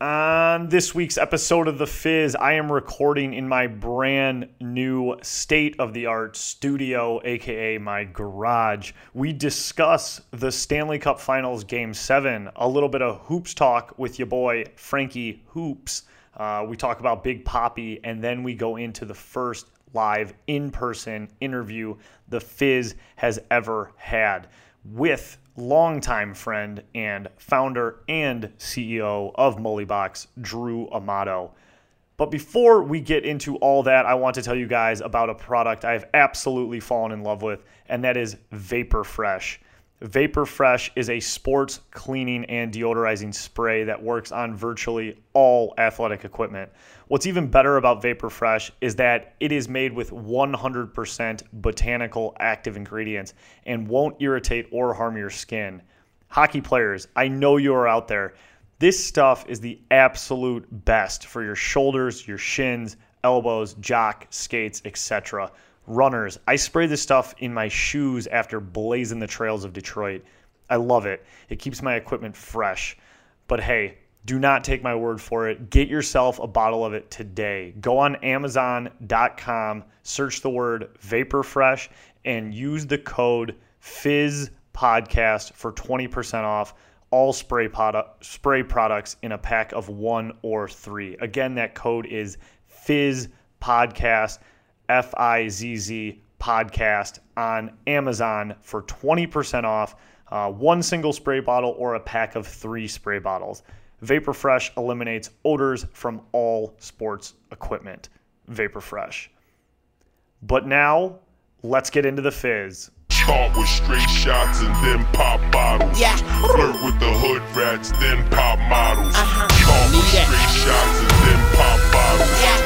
On this week's episode of The Fizz, I am recording in my brand new state of the art studio, aka my garage. We discuss the Stanley Cup Finals Game 7, a little bit of hoops talk with your boy, Frankie Hoopz. Uh, we talk about Big Papi, and then we go into the first live in person interview The Fizz has ever had with longtime friend and founder and CEO of Mullybox, Drew Amato. But before we get into all that, I want to tell you guys about a product I've absolutely fallen in love with, and that is Vapor Fresh. Vapor Fresh is a sports cleaning and deodorizing spray that works on virtually all athletic equipment. What's even better about Vapor Fresh is that it is made with 100% botanical active ingredients and won't irritate or harm your skin. Hockey players, I know you are out there. This stuff is the absolute best for your shoulders, your shins, elbows, jock, skates, etc runners. I spray this stuff in my shoes after blazing the trails of Detroit. I love it. It keeps my equipment fresh. But hey, do not take my word for it. Get yourself a bottle of it today. Go on Amazon.com, search the word Vapor Fresh, and use the code Fizz Podcast for 20% off all spray spray products in a pack of one or three. Again, that code is Fizz Podcast. F I Z Z podcast on Amazon for 20% off uh, one single spray bottle or a pack of three spray bottles. Vapor Fresh eliminates odors from all sports equipment. Vapor Fresh. But now, let's get into the fizz. Start with straight shots and then pop bottles. Yeah. Flirt with the hood rats, then pop models. Uh-huh. Start with straight shots and then pop bottles. Yeah.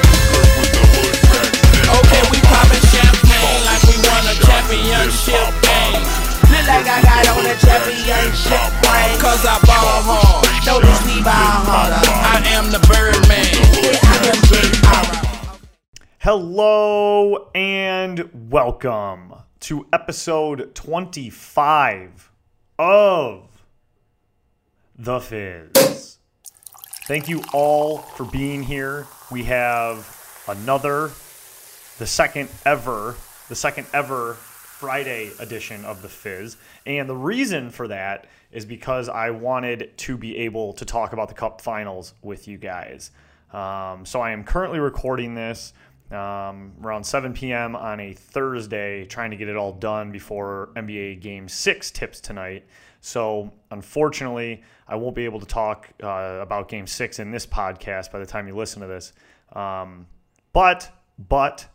Hello and welcome to episode 25 of The Fizz. Thank you all for being here. We have another, the second ever, the second ever Friday edition of The Fizz. And the reason for that is because I wanted to be able to talk about the Cup finals with you guys. Um, so I am currently recording this um, around 7 p.m. on a Thursday, trying to get it all done before NBA Game 6 tips tonight. So, unfortunately, I won't be able to talk uh, about Game 6 in this podcast by the time you listen to this. Um, but, but,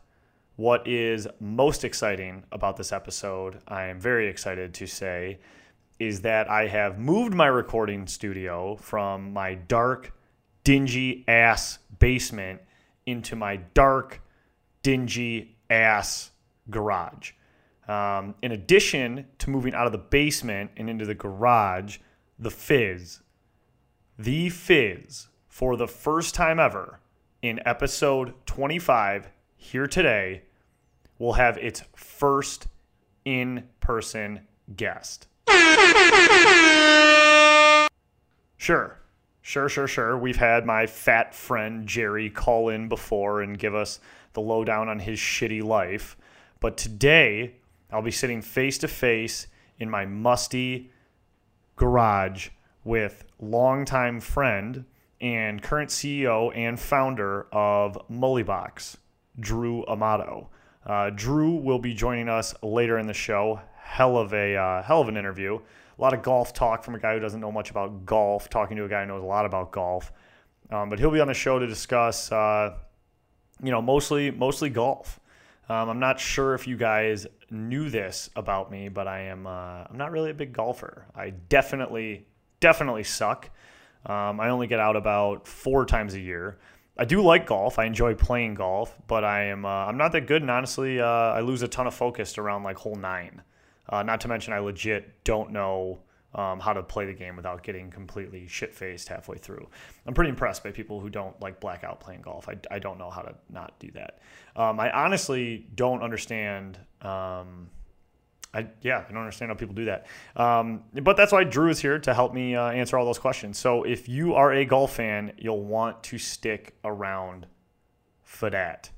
what is most exciting about this episode, I am very excited to say, is that I have moved my recording studio from my dark, dingy ass basement into my dark, dingy ass garage. Um, in addition to moving out of the basement and into the garage, the Fizz, the Fizz, for the first time ever in episode 25 here today, will have its first in person guest. Sure. Sure, sure, sure. We've had my fat friend Jerry call in before and give us the lowdown on his shitty life. But today, I'll be sitting face to face in my musty garage with longtime friend and current CEO and founder of Mullybox, Drew Amato. Uh, Drew will be joining us later in the show. Hell of a uh, hell of an interview. A lot of golf talk from a guy who doesn't know much about golf, talking to a guy who knows a lot about golf. Um, but he'll be on the show to discuss, uh, you know, mostly mostly golf. Um, I'm not sure if you guys knew this about me, but I am uh, I'm not really a big golfer. I definitely definitely suck. Um, I only get out about four times a year. I do like golf. I enjoy playing golf, but I am uh, I'm not that good. And honestly, uh, I lose a ton of focus around like hole nine. Uh, not to mention, I legit don't know um, how to play the game without getting completely shit faced halfway through. I'm pretty impressed by people who don't like blackout playing golf. I, I don't know how to not do that. Um, I honestly don't understand um, I, yeah, I don't understand how people do that. Um, but that's why Drew is here to help me uh, answer all those questions. So if you are a golf fan, you'll want to stick around for that.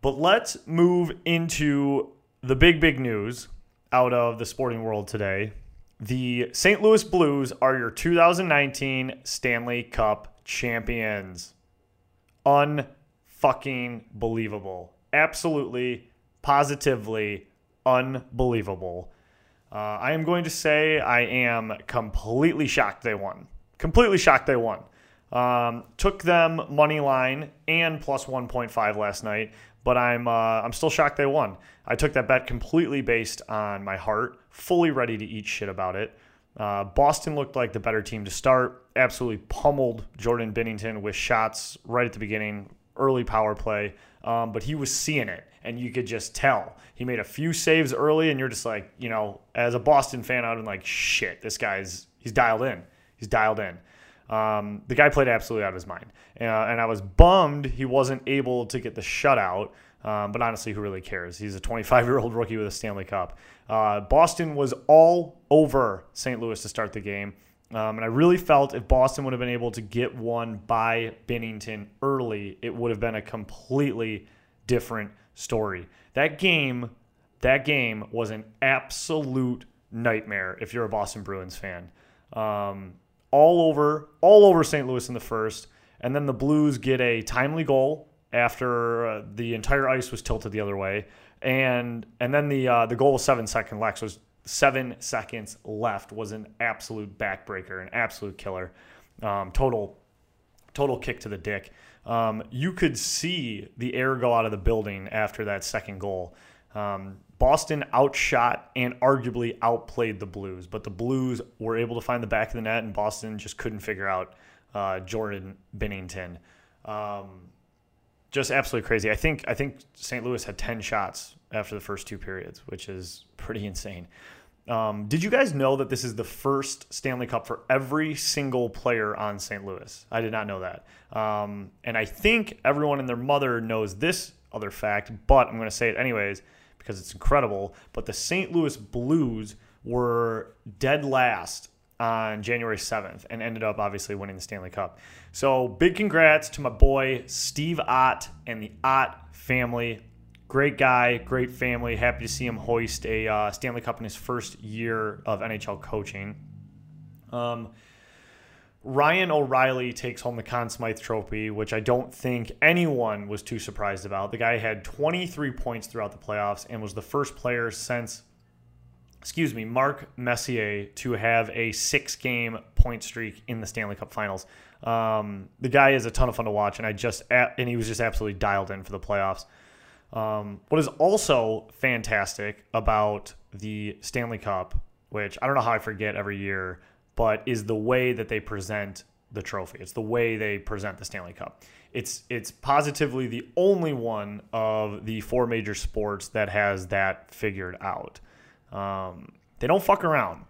But let's move into the big, big news out of the sporting world today. The St. Louis Blues are your 2019 Stanley Cup champions. Unfucking believable. Absolutely, positively unbelievable. Uh, I am going to say I am completely shocked they won. Completely shocked they won. Um, took them money line and plus 1.5 last night, but I'm uh, I'm still shocked they won. I took that bet completely based on my heart, fully ready to eat shit about it. Uh, Boston looked like the better team to start. Absolutely pummeled Jordan Binnington with shots right at the beginning, early power play. Um, but he was seeing it, and you could just tell. He made a few saves early, and you're just like, you know, as a Boston fan, I'd been like, shit, this guy's he's dialed in. He's dialed in. Um, the guy played absolutely out of his mind, uh, and I was bummed he wasn't able to get the shutout. Um, but honestly, who really cares? He's a 25 year old rookie with a Stanley Cup. Uh, Boston was all over St. Louis to start the game. Um, and I really felt if Boston would have been able to get one by Binnington early, it would have been a completely different story. That game, that game was an absolute nightmare if you're a Boston Bruins fan. Um, all over, all over St. Louis in the first, and then the Blues get a timely goal after uh, the entire ice was tilted the other way, and and then the uh, the goal was seven second left was seven seconds left was an absolute backbreaker, an absolute killer, um, total total kick to the dick. Um, you could see the air go out of the building after that second goal. Um, Boston outshot and arguably outplayed the Blues, but the Blues were able to find the back of the net, and Boston just couldn't figure out uh, Jordan Binnington. Um, just absolutely crazy. I think I think St. Louis had ten shots after the first two periods, which is pretty insane. Um, did you guys know that this is the first Stanley Cup for every single player on St. Louis? I did not know that. Um, and I think everyone and their mother knows this other fact, but I'm going to say it anyways because it's incredible. But the St. Louis Blues were dead last on January 7th and ended up obviously winning the Stanley Cup. So big congrats to my boy Steve Ott and the Ott family. Great guy, great family. Happy to see him hoist a uh, Stanley Cup in his first year of NHL coaching. Um, Ryan O'Reilly takes home the Conn Smythe Trophy, which I don't think anyone was too surprised about. The guy had 23 points throughout the playoffs and was the first player since, excuse me, Mark Messier to have a six game point streak in the Stanley Cup finals. Um, the guy is a ton of fun to watch, and I just, and he was just absolutely dialed in for the playoffs. Um, what is also fantastic about the Stanley Cup, which I don't know how I forget every year, but is the way that they present the trophy. It's the way they present the Stanley Cup. It's it's positively the only one of the four major sports that has that figured out. Um, they don't fuck around.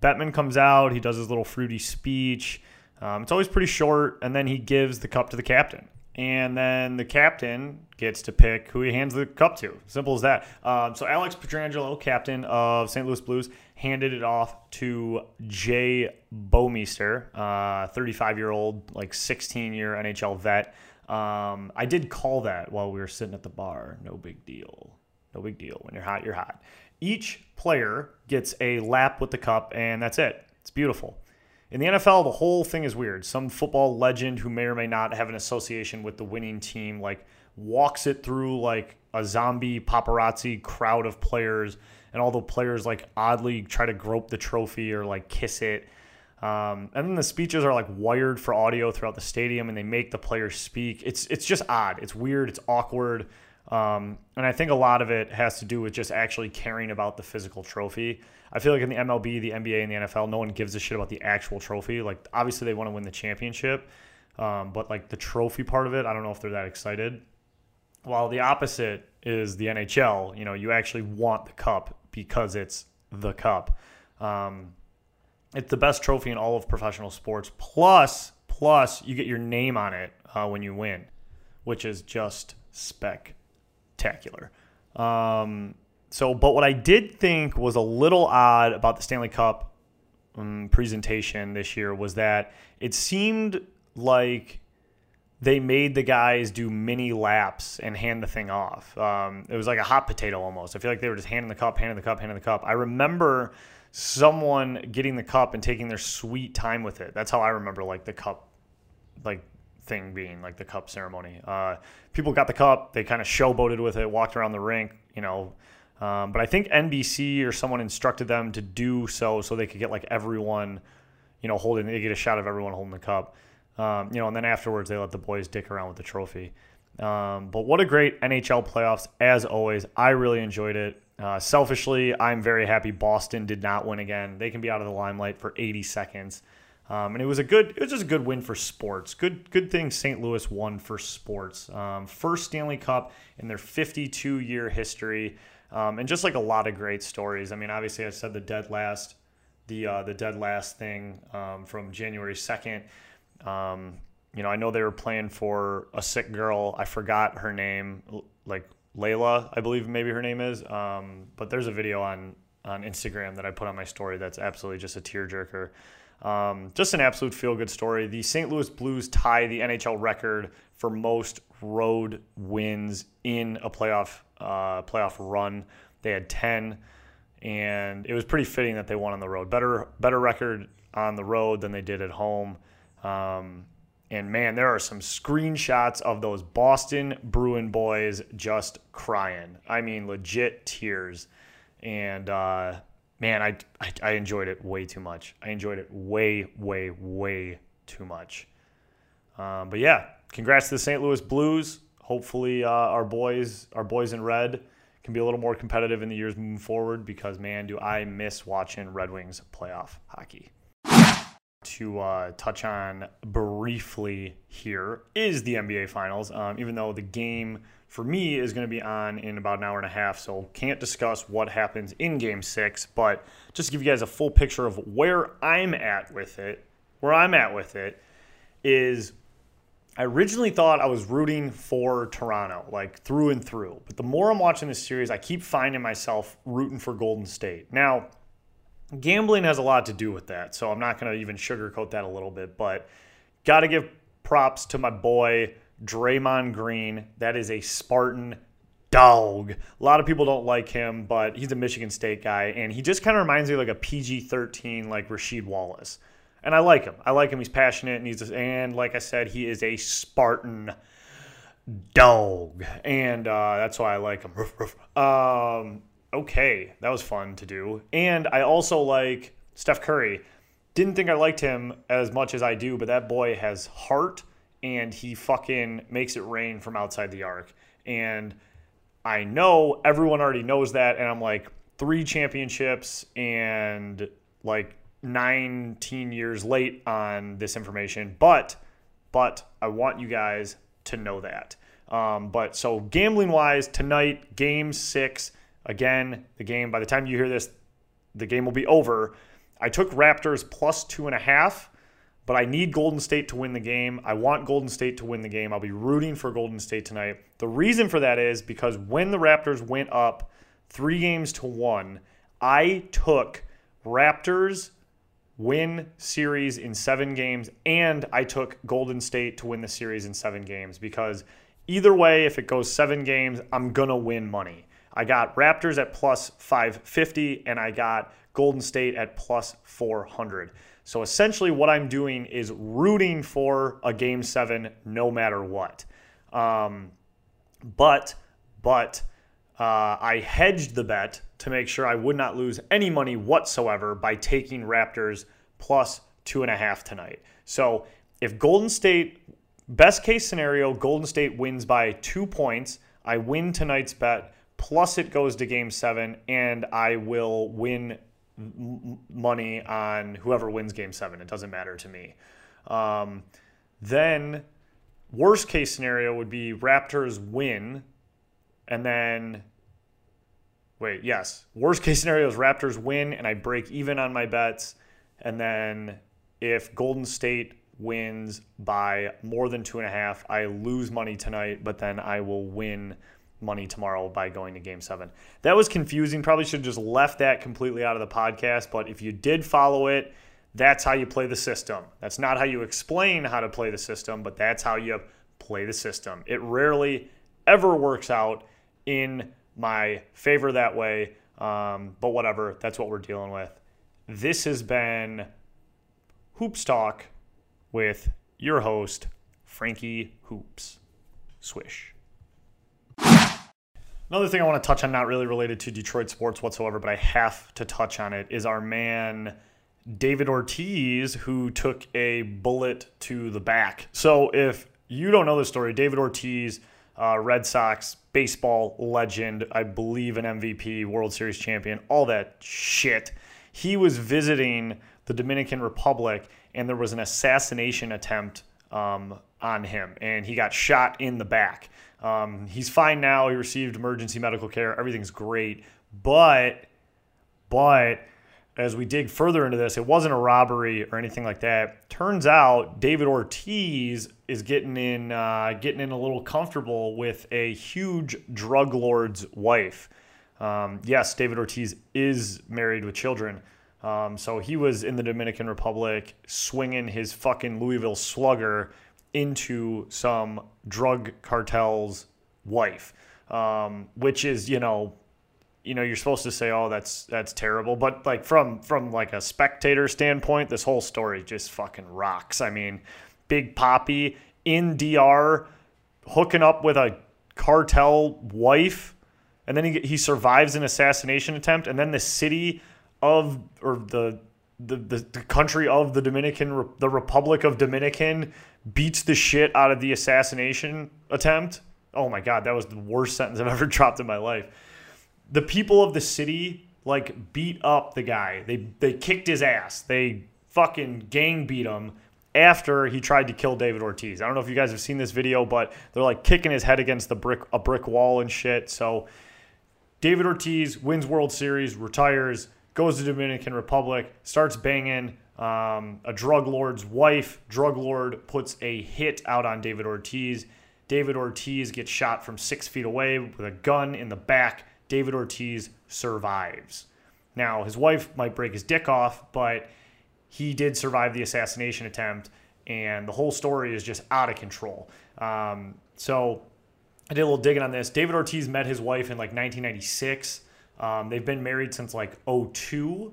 Bettman comes out, he does his little fruity speech. Um, it's always pretty short, and then he gives the cup to the captain and then the captain gets to pick who he hands the cup to. Simple as that. Um, so Alex Pietrangelo, captain of St. Louis Blues, handed it off to Jay Bouwmeester, 35-year-old, uh, like 16-year NHL vet. Um, I did call that while we were sitting at the bar. No big deal. No big deal. When you're hot, you're hot. Each player gets a lap with the cup, and that's it. It's beautiful. In the NFL, the whole thing is weird. Some football legend who may or may not have an association with the winning team, like walks it through like a zombie paparazzi crowd of players, and all the players like oddly try to grope the trophy or like kiss it. Um, and then the speeches are like wired for audio throughout the stadium, and they make the players speak. It's it's just odd. It's weird. It's awkward. Um, and I think a lot of it has to do with just actually caring about the physical trophy. I feel like in the MLB, the NBA, and the NFL, no one gives a shit about the actual trophy. Like, obviously, they want to win the championship, um, but like the trophy part of it, I don't know if they're that excited. While the opposite is the NHL, you know, you actually want the cup because it's the cup. Um, it's the best trophy in all of professional sports. Plus, plus you get your name on it uh, when you win, which is just spectacular. Um, so, but what I did think was a little odd about the Stanley Cup um, presentation this year was that it seemed like they made the guys do mini laps and hand the thing off. Um, it was like a hot potato almost. I feel like they were just handing the cup, handing the cup, handing the cup. I remember someone getting the cup and taking their sweet time with it. That's how I remember like the cup, like thing being like the cup ceremony. Uh, people got the cup, they kind of showboated with it, walked around the rink, you know. Um, but I think NBC or someone instructed them to do so so they could get like everyone, you know, holding. They get a shot of everyone holding the cup. Um, you know, and then afterwards they let the boys dick around with the trophy. Um, but what a great NHL playoffs as always. I really enjoyed it. Uh, selfishly, I'm very happy Boston did not win again. They can be out of the limelight for 80 seconds. Um, and it was a good, it was just a good win for sports. Good, good thing St. Louis won for sports. Um, first Stanley Cup in their 52 year history, um, and just like a lot of great stories. I mean, obviously, I said the dead last, the uh, the dead last thing um, from January 2nd. Um, you know, I know they were playing for a sick girl. I forgot her name, like Layla, I believe maybe her name is. Um, but there's a video on on Instagram that I put on my story that's absolutely just a tearjerker. Um, just an absolute feel good story. The St. Louis Blues tie the NHL record for most road wins in a playoff uh, playoff run. They had ten, and it was pretty fitting that they won on the road. Better better record on the road than they did at home. Um, and man, there are some screenshots of those Boston Bruin boys just crying. I mean, legit tears. And uh, man, I, I, I enjoyed it way too much. I enjoyed it way, way, way too much. Um, but yeah, congrats to the St. Louis Blues. Hopefully, uh, our boys, our boys in red, can be a little more competitive in the years moving forward. Because man, do I miss watching Red Wings playoff hockey to uh, touch on briefly here is the NBA Finals. Um, even though the game for me is going to be on in about an hour and a half, so can't discuss what happens in Game Six. But just to give you guys a full picture of where I'm at with it, where I'm at with it is. I originally thought I was rooting for Toronto, like through and through. But the more I'm watching this series, I keep finding myself rooting for Golden State. Now, Gambling has a lot to do with that, so I'm not going to even sugarcoat that a little bit. But got to give props to my boy Draymond Green. That is a Spartan dog. A lot of people don't like him, but he's a Michigan State guy, and he just kind of reminds me of like a PG 13, like Rasheed Wallace. And I like him. I like him. He's passionate, and he's and like I said, he is a Spartan dog, and uh, that's why I like him. um, okay, that was fun to do. And I also like Steph Curry. Didn't think I liked him as much as I do, but that boy has heart and he fucking makes it rain from outside the arc. And I know everyone already knows that. And I'm like, three championships and like 19 years late on this information. But, but I want you guys to know that. Um, but so gambling wise, tonight, game six, Again, the game, by the time you hear this, the game will be over. I took Raptors plus two and a half, but I need Golden State to win the game. I want Golden State to win the game. I'll be rooting for Golden State tonight. The reason for that is because when the Raptors went up three games to one, I took Raptors win series in seven games, and I took Golden State to win the series in seven games because either way, if it goes seven games, I'm going to win money. I got Raptors at plus 550 and I got Golden State at plus 400. So essentially, what I'm doing is rooting for a game seven no matter what. Um, but, but, uh, I hedged the bet to make sure I would not lose any money whatsoever by taking Raptors plus two and a half tonight. So if Golden State, best case scenario, Golden State wins by two points, I win tonight's bet plus it goes to game seven, and I will win money on whoever wins game seven. It doesn't matter to me. Um, then, worst case scenario would be Raptors win, and then. Wait, yes. Worst case scenario is Raptors win, and I break even on my bets. And then if Golden State wins by more than two and a half, I lose money tonight, but then I will win money tomorrow by going to game seven. That was confusing. Probably should have just left that completely out of the podcast. But if you did follow it, that's how you play the system. That's not how you explain how to play the system, but that's how you play the system. It rarely ever works out in my favor that way. Um, but whatever, that's what we're dealing with. This has been Hoops Talk with your host, Frankie Hoopz. Swish. Another thing I want to touch on, not really related to Detroit sports whatsoever, but I have to touch on it, is our man David Ortiz, who took a bullet to the back. So if you don't know the story, David Ortiz, uh, Red Sox baseball legend, I believe an MVP, World Series champion, all that shit. He was visiting the Dominican Republic, and there was an assassination attempt um, on him, and he got shot in the back. Um, he's fine now. He received emergency medical care. Everything's great, but but as we dig further into this, it wasn't a robbery or anything like that. Turns out David Ortiz is getting in, uh, getting in a little comfortable with a huge drug lord's wife. Um, yes, David Ortiz is married with children. Um, so he was in the Dominican Republic swinging his fucking Louisville slugger into some drug cartel's wife, um, which is, you know, you know you're supposed to say oh that's that's terrible. But like from from like a spectator standpoint this whole story just fucking rocks. I mean big Papi in dr hooking up with a cartel wife and then he, he survives an assassination attempt and then the city of or the the, the, the country of the Dominican the Republic of Dominican beats the shit out of the assassination attempt. Oh my god, that was the worst sentence I've ever dropped in my life the people of the city like beat up the guy. They they kicked his ass. They fucking gang beat him after he tried to kill David Ortiz. I don't know if you guys have seen this video, but they're like kicking his head against the brick a brick wall and shit. So David Ortiz wins World Series, retires, goes to Dominican Republic, starts banging um, a drug lord's wife. Drug lord puts a hit out on David Ortiz. David Ortiz gets shot from six feet away with a gun in the back David Ortiz survives. Now, his wife might break his dick off, but he did survive the assassination attempt, and the whole story is just out of control. Um, so I did a little digging on this. David Ortiz met his wife in like 1996. Um, they've been married since like 02.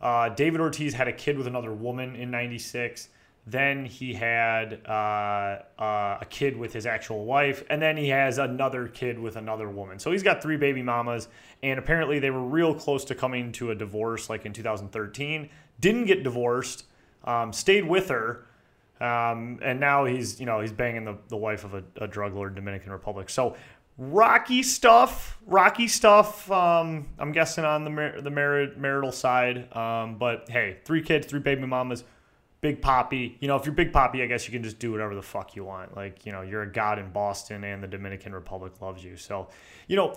Uh, David Ortiz had a kid with another woman in 96. Then he had uh, uh, a kid with his actual wife, and then he has another kid with another woman. So he's got three baby mamas, and apparently they were real close to coming to a divorce, like in 2013. Didn't get divorced, um, stayed with her, um, and now he's you know he's banging the, the wife of a, a drug lord in Dominican Republic. So rocky stuff, rocky stuff. Um, I'm guessing on the mar- the mar- marital side, um, but hey, three kids, three baby mamas Big Papi. You know, if you're Big Papi, I guess you can just do whatever the fuck you want. Like, you know, you're a god in Boston and the Dominican Republic loves you. So, you know,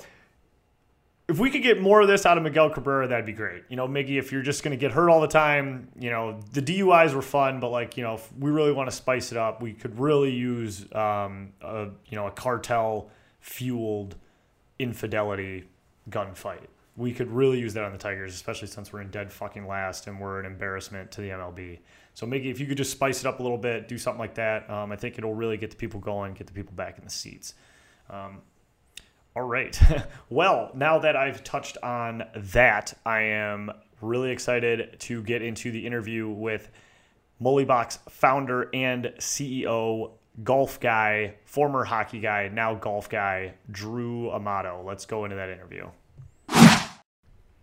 if we could get more of this out of Miguel Cabrera, that'd be great. You know, Miggy, if you're just going to get hurt all the time, you know, the DUIs were fun, but like, you know, if we really want to spice it up, we could really use, um, a, you know, a cartel fueled infidelity gunfight. We could really use that on the Tigers, especially since we're in dead fucking last and we're an embarrassment to the MLB. So, Miggy, if you could just spice it up a little bit, do something like that, um, I think it'll really get the people going, get the people back in the seats. Um, all right. well, now that I've touched on that, I am really excited to get into the interview with Mullybox founder and CEO, golf guy, former hockey guy, now golf guy, Drew Amato. Let's go into that interview.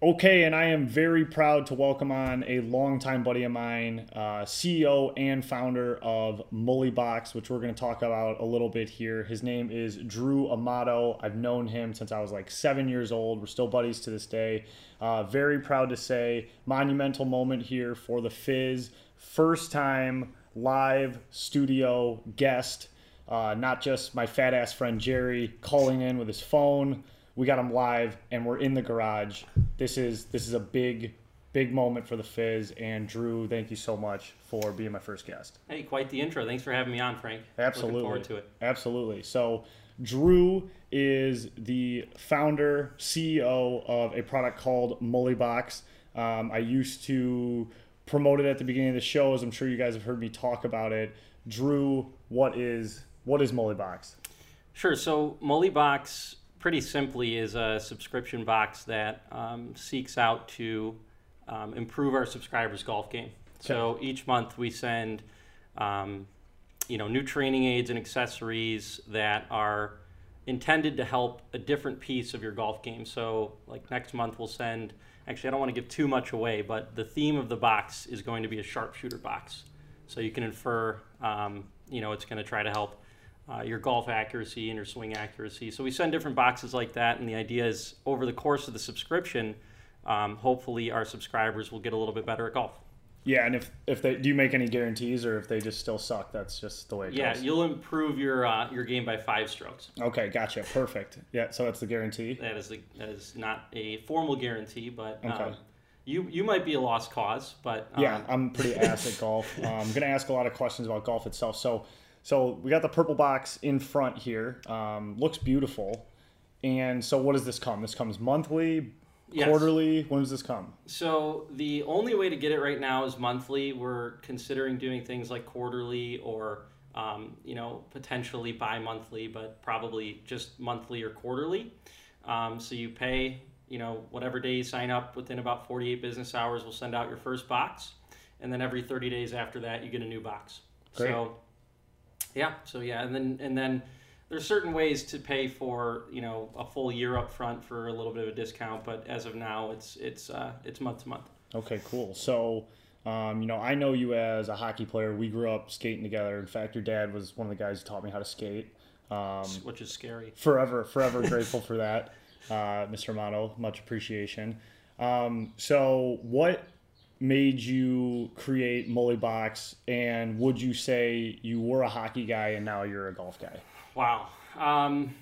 Okay, and I am very proud to welcome on a longtime buddy of mine, uh, CEO and founder of Mullybox, which we're going to talk about a little bit here. His name is Drew Amato. I've known him since I was like seven years old. We're still buddies to this day. Uh, very proud to say, monumental moment here for the Fizz. First time live studio guest, uh, not just my fat ass friend Jerry calling in with his phone we got him live and we're in the garage. This is this is a big big moment for the Fizz and Drew. Thank you so much for being my first guest. Hey, quite the intro. Thanks for having me on, Frank. Absolutely. Looking forward to it. Absolutely. So, Drew is the founder, CEO of a product called Mullybox. Um, I used to promote it at the beginning of the show, as I'm sure you guys have heard me talk about it. Drew, what is what is Mullybox? Sure. So Mullybox, pretty simply, is a subscription box that um, seeks out to um, improve our subscribers' golf game. So each month we send, um, you know, new training aids and accessories that are intended to help a different piece of your golf game. So like next month we'll send. Actually, I don't want to give too much away, but the theme of the box is going to be a sharpshooter box. So you can infer, um, you know, it's going to try to help uh, your golf accuracy and your swing accuracy. So we send different boxes like that, and the idea is over the course of the subscription, um, hopefully our subscribers will get a little bit better at golf. Yeah, and if if they do you make any guarantees or if they just still suck, that's just the way it Yeah, goes. you'll improve your uh, your game by five strokes. Okay, gotcha. Perfect. Yeah, so that's the guarantee. That is, a, that is not a formal guarantee, but um, Okay. you you might be a lost cause. But um, Yeah, I'm pretty ass at golf. Uh, I'm gonna ask a lot of questions about golf itself. So, so we got the purple box in front here. Um, looks beautiful. And so, what does this come? This comes monthly, Yes. quarterly. When does this come? So the only way to get it right now is monthly. We're considering doing things like quarterly or um, you know potentially bi-monthly, but probably just monthly or quarterly. Um, so you pay you know whatever day you sign up within about 48 business hours, we'll send out your first box, and then every 30 days after that you get a new box. Great. So yeah, so yeah, and then and then there's certain ways to pay for you know a full year up front for a little bit of a discount, but as of now, it's it's uh, it's month to month. Okay, cool. So, um, you know, I know you as a hockey player. We grew up skating together. In fact, your dad was one of the guys who taught me how to skate. Um, which is scary. forever, forever grateful for that, uh, Mr. Amato. Much appreciation. Um, so, what made you create Mullybox, and would you say you were a hockey guy and now you're a golf guy? Wow. Um,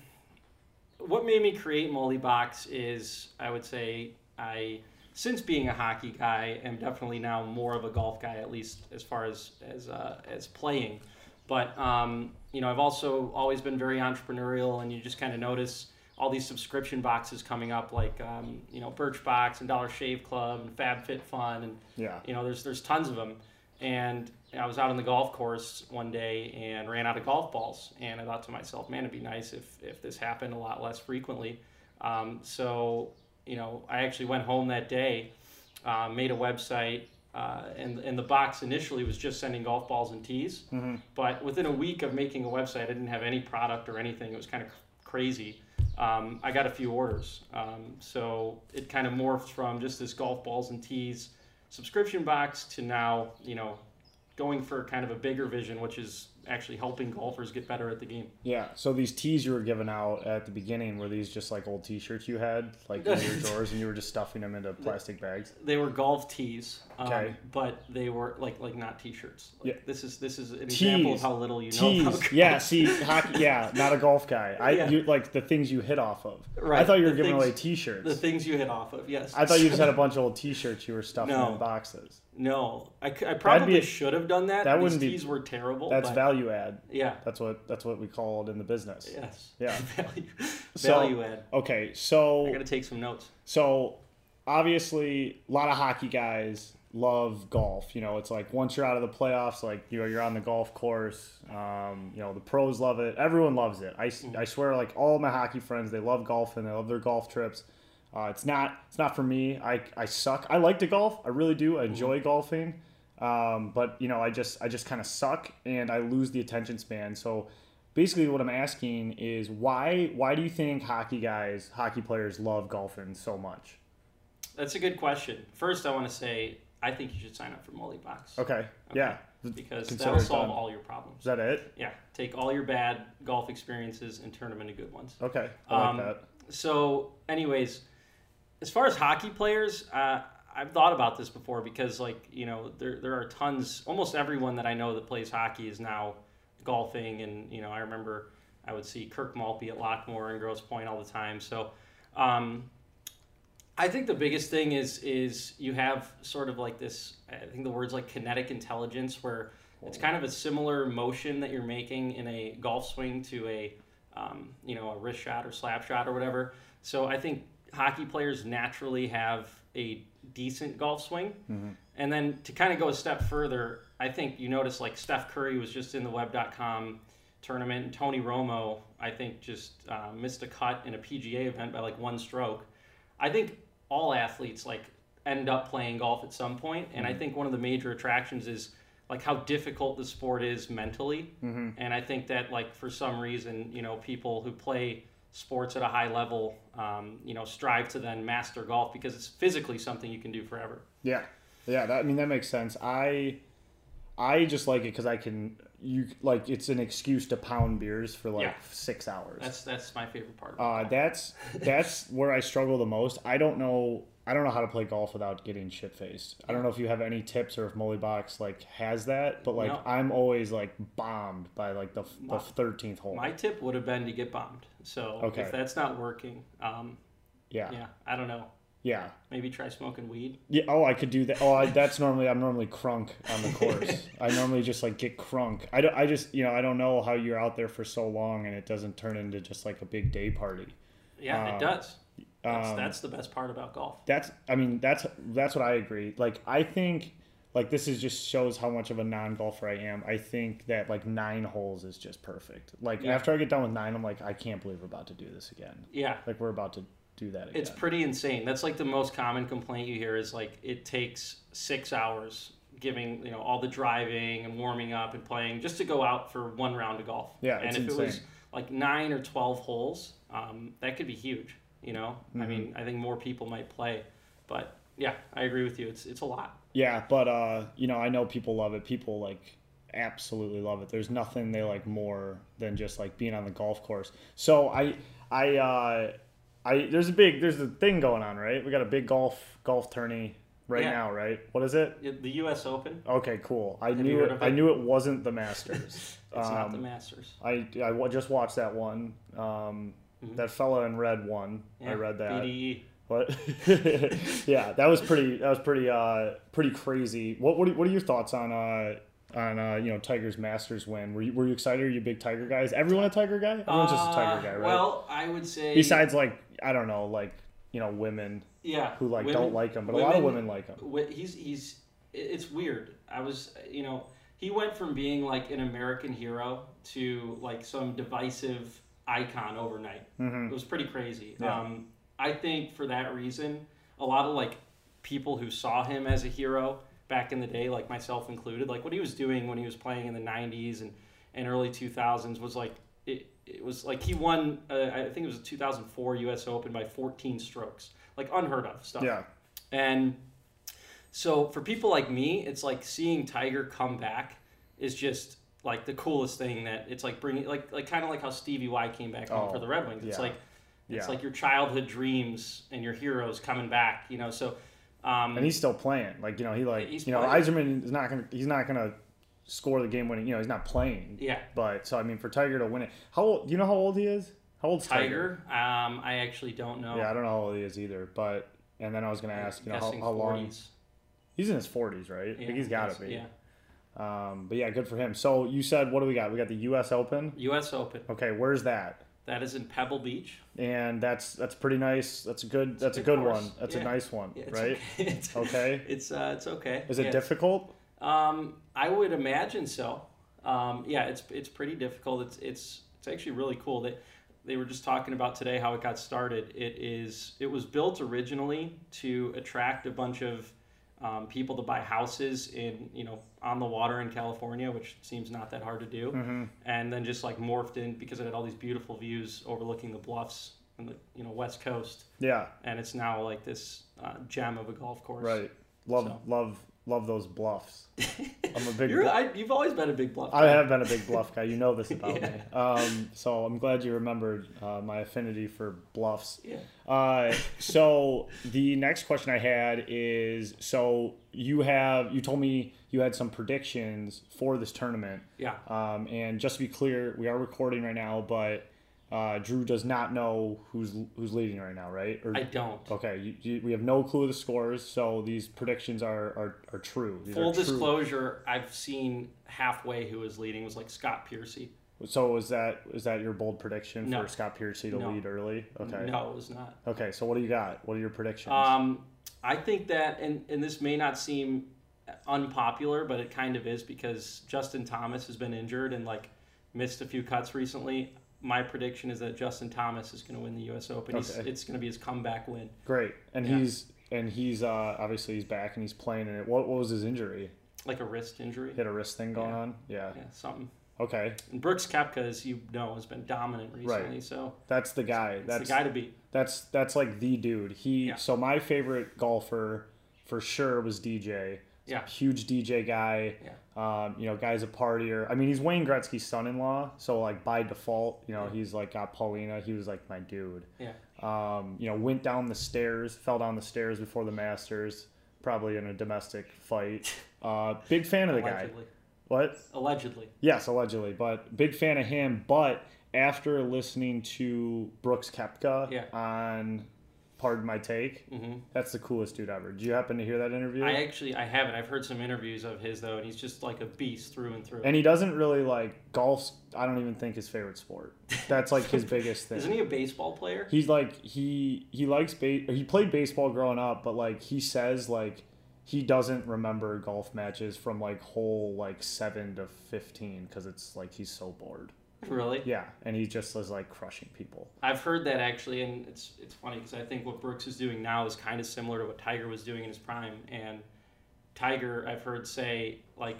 what made me create Mullybox is I would say I, since being a hockey guy, am definitely now more of a golf guy, at least as far as as uh, as playing. But um, you know, I've also always been very entrepreneurial, and you just kind of notice all these subscription boxes coming up, like um, you know, Birchbox and Dollar Shave Club and FabFitFun, and Yeah. you know, there's there's tons of them. And I was out on the golf course one day and ran out of golf balls, and I thought to myself, man, it'd be nice if if this happened a lot less frequently. Um, so you know, I actually went home that day, uh, made a website. Uh, and, and the box initially was just sending golf balls and tees. But within a week of making a website, I didn't have any product or anything. It was kind of crazy. Um, I got a few orders. Um, so it kind of morphed from just this golf balls and tees subscription box to now, you know, going for kind of a bigger vision, which is actually helping golfers get better at the game. Yeah. So these tees you were giving out at the beginning were these just like old T-shirts you had, like in your drawers, and you were just stuffing them into plastic bags? They were golf tees, um, Okay. but they were like like not t-shirts. Like, Yeah. This is this is an example of how little you know about Tees. Yeah. See, hockey. Yeah, not a golf guy. I Yeah. you, like the things you hit off of. Right. I thought you were the giving things- away T-shirts. The things you hit off of, yes. I thought you just had a bunch of old T-shirts you were stuffing No. in boxes. No, I, I probably a- should have done that. that These wouldn't be- tees were terrible. That's but, value add. Yeah. That's what that's what we call it in the business. Yes. Yeah. value, So- value add. Okay, so I got to take some notes. so obviously a lot of hockey guys love golf. You know, it's like once you're out of the playoffs, like you know, you're on the golf course. Um, you know, the pros love it. Everyone loves it. I, Mm-hmm. I swear, like all my hockey friends, they love golf and They love their golf trips. Uh, it's not it's not for me. I, I suck. I like to golf. I really do. Mm-hmm. I enjoy golfing. Um, but you know, I just I just kind of suck and I lose the attention span. So basically, what I'm asking is why why do you think hockey guys, hockey players, love golfing so much? That's a good question. First, I want to say I think you should sign up for Mullybox. Okay. Yeah. Because Consider that'll solve done. all your problems. Is that it? Yeah. Take all your bad golf experiences and turn them into good ones. Okay. I like Um, that. So, anyways, as far as hockey players, uh, I've thought about this before because, like, you know, there, there are tons, almost everyone that I know that plays hockey is now golfing. And, you know, I remember I would see Kirk Maltby at Lochmoor and Grosse Pointe all the time. So, um, I think the biggest thing is is you have sort of like this. I think the word's like kinetic intelligence, where it's kind of a similar motion that you're making in a golf swing to a um, you know, a wrist shot or slap shot or whatever. So I think hockey players naturally have a decent golf swing. Mm-hmm. And then to kind of go a step further, I think you notice like Steph Curry was just in the web.com tournament. And Tony Romo, I think, just uh, missed a cut in a PGA event by like one stroke. I think all athletes like end up playing golf at some point, and I mm-hmm. think one of the major attractions is like how difficult the sport is mentally. Mm-hmm. And I think that like for some reason, you know, people who play sports at a high level, um, you know, strive to then master golf because it's physically something you can do forever. Yeah, yeah. That, I mean, that makes sense. I, I just like it because I can. You like it's an excuse to pound beers for like Yeah. six hours. That's that's my favorite part. Uh, that's that's where I struggle the most. I don't know. I don't know how to play golf without getting shit faced. I don't know if you have any tips or if Mullybox like has that, but like No. I'm always like bombed by like the the thirteenth hole. my tip would have been to get bombed. So Okay. if that's not working, um, yeah, yeah, I don't know. yeah, Maybe try smoking weed. yeah. Oh, I could do that. Oh, I, that's normally I'm normally crunk on the course. I normally just like get crunk. I don't. I just you know I don't know how you're out there for so long and it doesn't turn into just like a big day party. Yeah, Um, it does. That's, um, that's the best part about golf. that's i mean that's that's what i agree like i think like this is just shows how much of a non-golfer i am i think that like nine holes is just perfect like Yeah. after i get done with nine i'm like i can't believe we're about to do this again Yeah, like we're about to do that again it's pretty insane. That's like the most common complaint you hear is like it takes six hours giving you know all the driving and warming up and playing just to go out for one round of golf. Yeah, and it's if it was insane. like nine or twelve holes, um, that could be huge. You know, Mm-hmm. I mean, I think more people might play, but yeah, I agree with you. It's it's a lot. yeah but uh you know i know people love it people like absolutely love it there's nothing they like more than just like being on the golf course so i i uh i there's a big there's a thing going on right we got a big golf golf tourney right Yeah. now right what is it It- The U.S. Open, Okay, cool. I you knew heard it, I knew it wasn't the Masters. it's not the Um, Masters. I I just watched that one. Um, That fella in red won. I Mm-hmm. Yeah, E. read that. BDE. But yeah, that was pretty. That was pretty. Uh, pretty crazy. What what are, what are your thoughts on uh on uh you know Tiger's Masters win? Were you were you excited? Are you big Tiger guys? Everyone a Tiger guy? Everyone's just a Tiger Uh, guy, right? Well, I would say Besides like I don't know like you know women yeah, who like women- don't like him, but a lot of women like him. He's he's it's weird. I was you know he went from being like an American hero to like some divisive icon overnight. It was pretty crazy. Yeah. Um, I think for that reason, a lot of like people who saw him as a hero back in the day, like myself included, like what he was doing when he was playing in the '90s and, and early 2000s was like it. It was like he won. Uh, I think it was a 2004 U.S. Open by 14 strokes, like unheard of stuff. Yeah. And so for people like me, it's like seeing Tiger come back is just like the coolest thing that it's like bringing like like kind of like how Stevie Y came back home Oh, for the Red Wings. It's yeah. like it's Yeah. like your childhood dreams and your heroes coming back, you know. So um and he's still playing. Like you know, he like He's you know. Yzerman is not gonna he's not gonna score the game winning. You know, he's not playing. yeah, But so I mean, for Tiger to win it, how old? Do you know how old he is? How old's Tiger? Tiger. Um, I actually don't know. Yeah, I don't know how old he is either. But and then I was gonna ask, you know, how, how long? 40s. He's in his forties, right? Yeah, think he's got to be. Yeah, Um, but yeah, good for him. So you said, what do we got? We got the U.S. Open. U.S. Open. Okay, where's that? That is in Pebble Beach. And that's that's pretty nice. That's a good. That's a good course. one. That's a nice one, Yeah, it's right? Okay. It's, Okay. It's uh, it's okay. Is it Yeah. difficult? Um, I would imagine so. Um, yeah, it's it's pretty difficult. It's it's it's actually really cool. They they were just talking about today how it got started. It is it was built originally to attract a bunch of um, people to buy houses in you know on the water in California, which seems not that hard to do, Mm-hmm. and then just like morphed in because it had all these beautiful views overlooking the bluffs and the you know west coast, Yeah. and it's now like this uh, gem of a golf course. Right. Love So. love love those bluffs. I'm a big. You're, blu- I, you've always been a big bluff. I have been a big bluff guy. You know this about Yeah. me. Um, so I'm glad you remembered uh, my affinity for bluffs. Yeah. Uh, so the next question I had is: so you have you told me you had some predictions for this tournament. Yeah. Um, and just to be clear, we are recording right now, but uh, Drew does not know who's who's leading right now, right? Or, I don't. Okay, you, you, we have no clue of the scores, so these predictions are are, are true. These Full are true. disclosure, I've seen halfway who was leading was like Scott Piercy. So is that is that your bold prediction No. for Scott Piercy to No. lead early? Okay. No, it was not. Okay. So what do you got? What are your predictions? Um, I think that, and, and this may not seem unpopular, but it kind of is because Justin Thomas has been injured and like missed a few cuts recently. My prediction is that Justin Thomas is going to win the U.S. Open. He's, Okay. it's going to be his comeback win. Great. And Yeah. he's and he's uh, obviously he's back and he's playing in it. What, what was his injury? Like a wrist injury. He had a wrist thing going Yeah. on. Yeah. Yeah, something. Okay. And Brooks Koepka, as you know, has been dominant recently. Right. So That's the guy. That's the guy to beat. That's that's like the dude. He Yeah. so my favorite golfer for sure was DJ. Yeah. Huge DJ guy. Yeah. Um, you know, guy's a partier. I mean, he's Wayne Gretzky's son-in-law, so like by default, you know, he's like got Paulina. He was like my dude. Yeah. Um, you know, went down the stairs, fell down the stairs before the Masters, probably in a domestic fight. Uh, big fan of the guy. Allegedly. What? Allegedly. Yes, allegedly, but big fan of him. But after listening to Brooks Koepka Yeah. on Pardon My Take, hmm that's the coolest dude ever. Do you happen to hear that interview? I actually I haven't. I've heard some interviews of his though, and he's just like a beast through and through. and he doesn't really like golf. I don't even think his favorite sport. That's like his biggest thing. Isn't he a baseball player? He's like he he likes ba- he played baseball growing up, but like he says like he doesn't remember golf matches from like hole like seven to fifteen because it's like he's so bored. Really? Yeah, and he just is like crushing people. I've heard that actually, and it's it's funny because I think what Brooks is doing now is kind of similar to what Tiger was doing in his prime. And Tiger, I've heard say like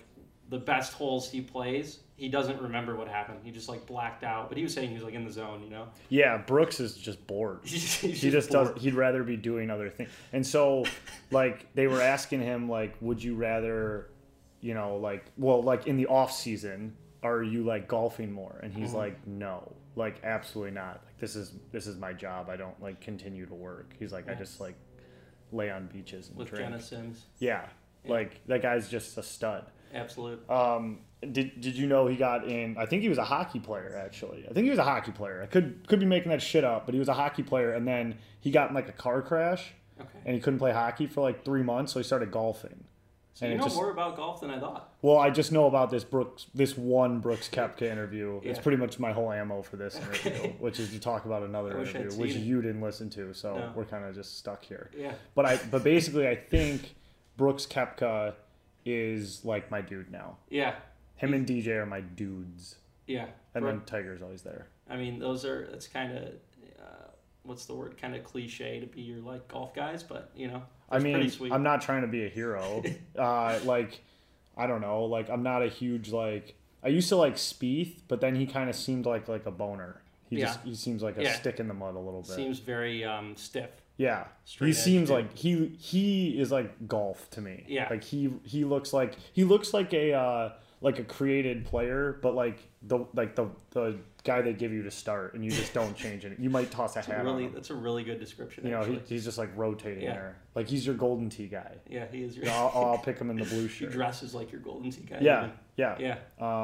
the best holes he plays, he doesn't remember what happened. He just like blacked out. But he was saying he was like in the zone, you know. Yeah, Brooks is just bored. He's, He just bored. does. He'd rather be doing other things. And so, like, they were asking him, like, would you rather, you know, like, well, like in the off season, are you like golfing more? And he's Mhm. like, no, like, absolutely not. Like, this is this is my job. I don't like continue to work. He's like, I just like lay on beaches and with drink. Jena Sims. Yeah, Yeah. like that guy's just a stud. Absolute. Um, did did you know he got in? I think he was a hockey player actually. I think he was a hockey player. I could could be making that shit up, but he was a hockey player, and then he got in like a car crash, Okay. and he couldn't play hockey for like three months, so he started golfing. So and you know just- more about golf than I thought. Well, I just know about this Brooks, this one Brooks Koepka interview. It's pretty much my whole ammo for this interview, which is to talk about another I wish I'd interview, which it. you didn't listen to. So No. we're kind of just stuck here. Yeah. But I, but basically, I think Brooks Koepka is like my dude now. Yeah. Him and DJ are my dudes, Yeah. and Brooke- then Tiger's always there. I mean, those are that's kind of uh, what's the word? Kind of cliche to be your like golf guys, but you know, I mean. I'm not trying to be a hero. uh, like, I don't know. Like, I'm not a huge like. I used to like Spieth, but then he kind of seemed like like a boner. He just he seems like a Yeah. stick in the mud a little bit. Seems very um, stiff. yeah, straight he seems yeah. like he he is like golf to me. Yeah. like he he looks like he looks like a uh, like a created player, but like the like the the guy they give you to start, and you just don't change it. You might toss a a hat on really, that's a really good description. You know, he, he's just like rotating Yeah. there. Like he's your golden tee guy. yeah, he is your. I'll, I'll pick him in the blue shirt. he dresses like your golden tee guy. Yeah, yeah, Yeah.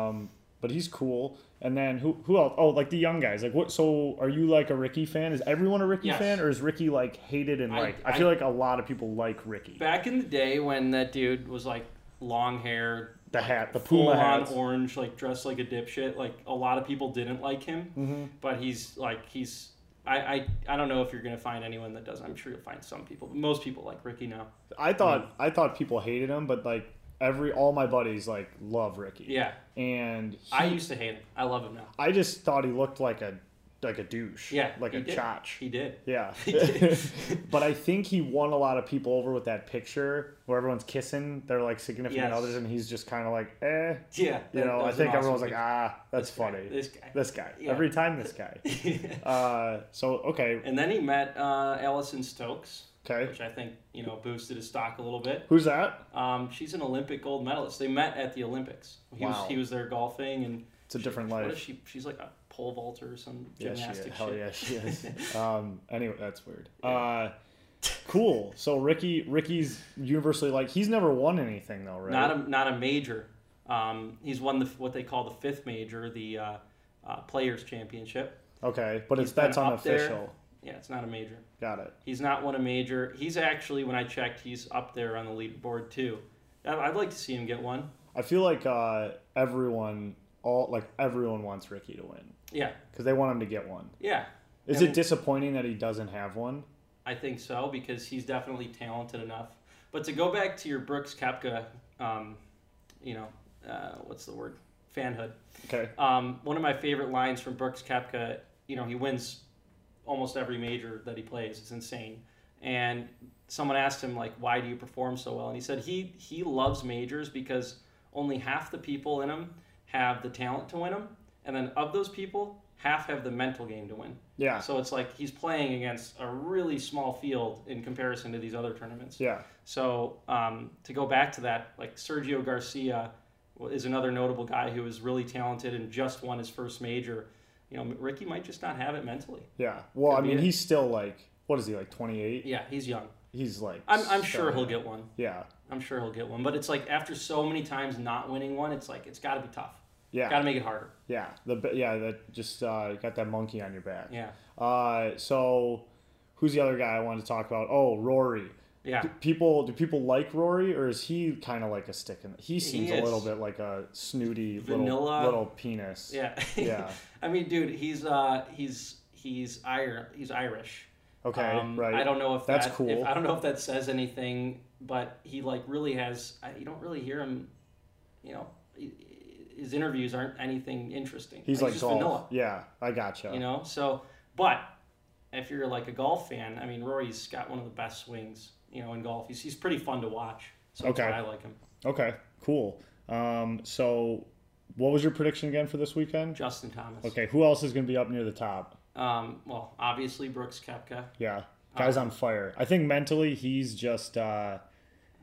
Um, but he's cool. And then who who else? Oh, like the young guys. Like what? So are you like a Rickie fan? Is everyone a Rickie Yes. fan, or is Rickie like hated and I- liked? I, I- feel like a lot of people like Rickie. Back in the day when that dude was like long hair, The hat, the Puma on orange, like dressed like a dipshit. Like a lot of people didn't like him, Mm-hmm. but he's like he's. I, I, I don't know if you're gonna find anyone that doesn't. I'm sure you'll find some people, but most people like Rickie now. I thought I thought people hated him, but like every all my buddies like love Rickie. Yeah, And he, I used to hate him. I love him now. I just thought he looked like a like a douche. Yeah, Like a did. chotch. He did. Yeah. He did. but I think he won a lot of people over with that picture where everyone's kissing their like significant Yes. others and he's just kind of like, eh. Yeah, You that- know, that I think an everyone's awesome like, ah, that's This guy, funny. This guy. This guy. Yeah. Every time this guy. Uh, so, okay. and then he met uh, Allison Stokoe, Okay. which I think you know boosted his stock a little bit. Who's that? Um, she's an Olympic gold medalist. They met at the Olympics. He Wow. was he was there golfing, and It's a different what life. is she? She's like a pole vaulter or some Yeah, gymnastic is. Hell yeah, she is. um, anyway, that's weird. Uh, cool. So Rickie, Rickie's universally like he's never won anything though, right? Not a not a major. Um, he's won the what they call the fifth major, the uh, uh, Players Championship. okay, but it's that's unofficial. Yeah, it's not a major. Got it. He's not won a major. He's actually, when I checked, he's up there on the leaderboard too. I'd like to see him get one. I feel like uh, everyone all like everyone wants Rickie to win Yeah, because they want him to get one. yeah. Is I it disappointing that he doesn't have one? I think so because he's definitely talented enough. But to go back to your Brooks Koepka, um, you know, uh, what's the word? Fanhood. Okay. Um, one of my favorite lines from Brooks Koepka, you know, he wins almost every major that he plays. It's insane. And someone asked him like, "Why do you perform so well?" And he said he he loves majors because only half the people in them have the talent to win them, and then of those people, half have the mental game to win. Yeah. So it's like he's playing against a really small field in comparison to these other tournaments. Yeah. So um, to go back to that, like Sergio Garcia is another notable guy who is really talented and just won his first major. You know, Rickie might just not have it mentally. Yeah. Well, I Could be mean, it. he's still like, what is he like, 28? Yeah, he's young. He's like. I'm, I'm sure he'll get one. Yeah. I'm sure he'll get one. But it's like after so many times not winning one, it's like it's got to be tough. Yeah. Got to make it harder. Yeah. The yeah that just uh, got that monkey on your back. Yeah. Uh, so who's the other guy I wanted to talk about? Oh, Rory. Yeah. Do people do people like Rory or is he kind of like a stick in? The, he seems a little bit like a snooty Vanilla. little little penis. Yeah. Yeah. I mean, dude, he's uh he's he's Ir- he's Irish. Okay. Um, right. I don't know if That's that, cool. If, I don't know if that says anything, but he like really has. I, you don't really hear him. You know, he- his interviews aren't anything interesting. He's like just golf. vanilla. Yeah, I gotcha. You know, so but if you're like a golf fan, I mean, Rory's got one of the best swings. You know, in golf, he's he's pretty fun to watch. So that's Okay. why I like him. Okay. Cool. Um, so what was your prediction again for this weekend? Justin Thomas. Okay. Who else is going to be up near the top? Um, well, obviously Brooks Koepka. Yeah. Guy's on fire. I think mentally he's just uh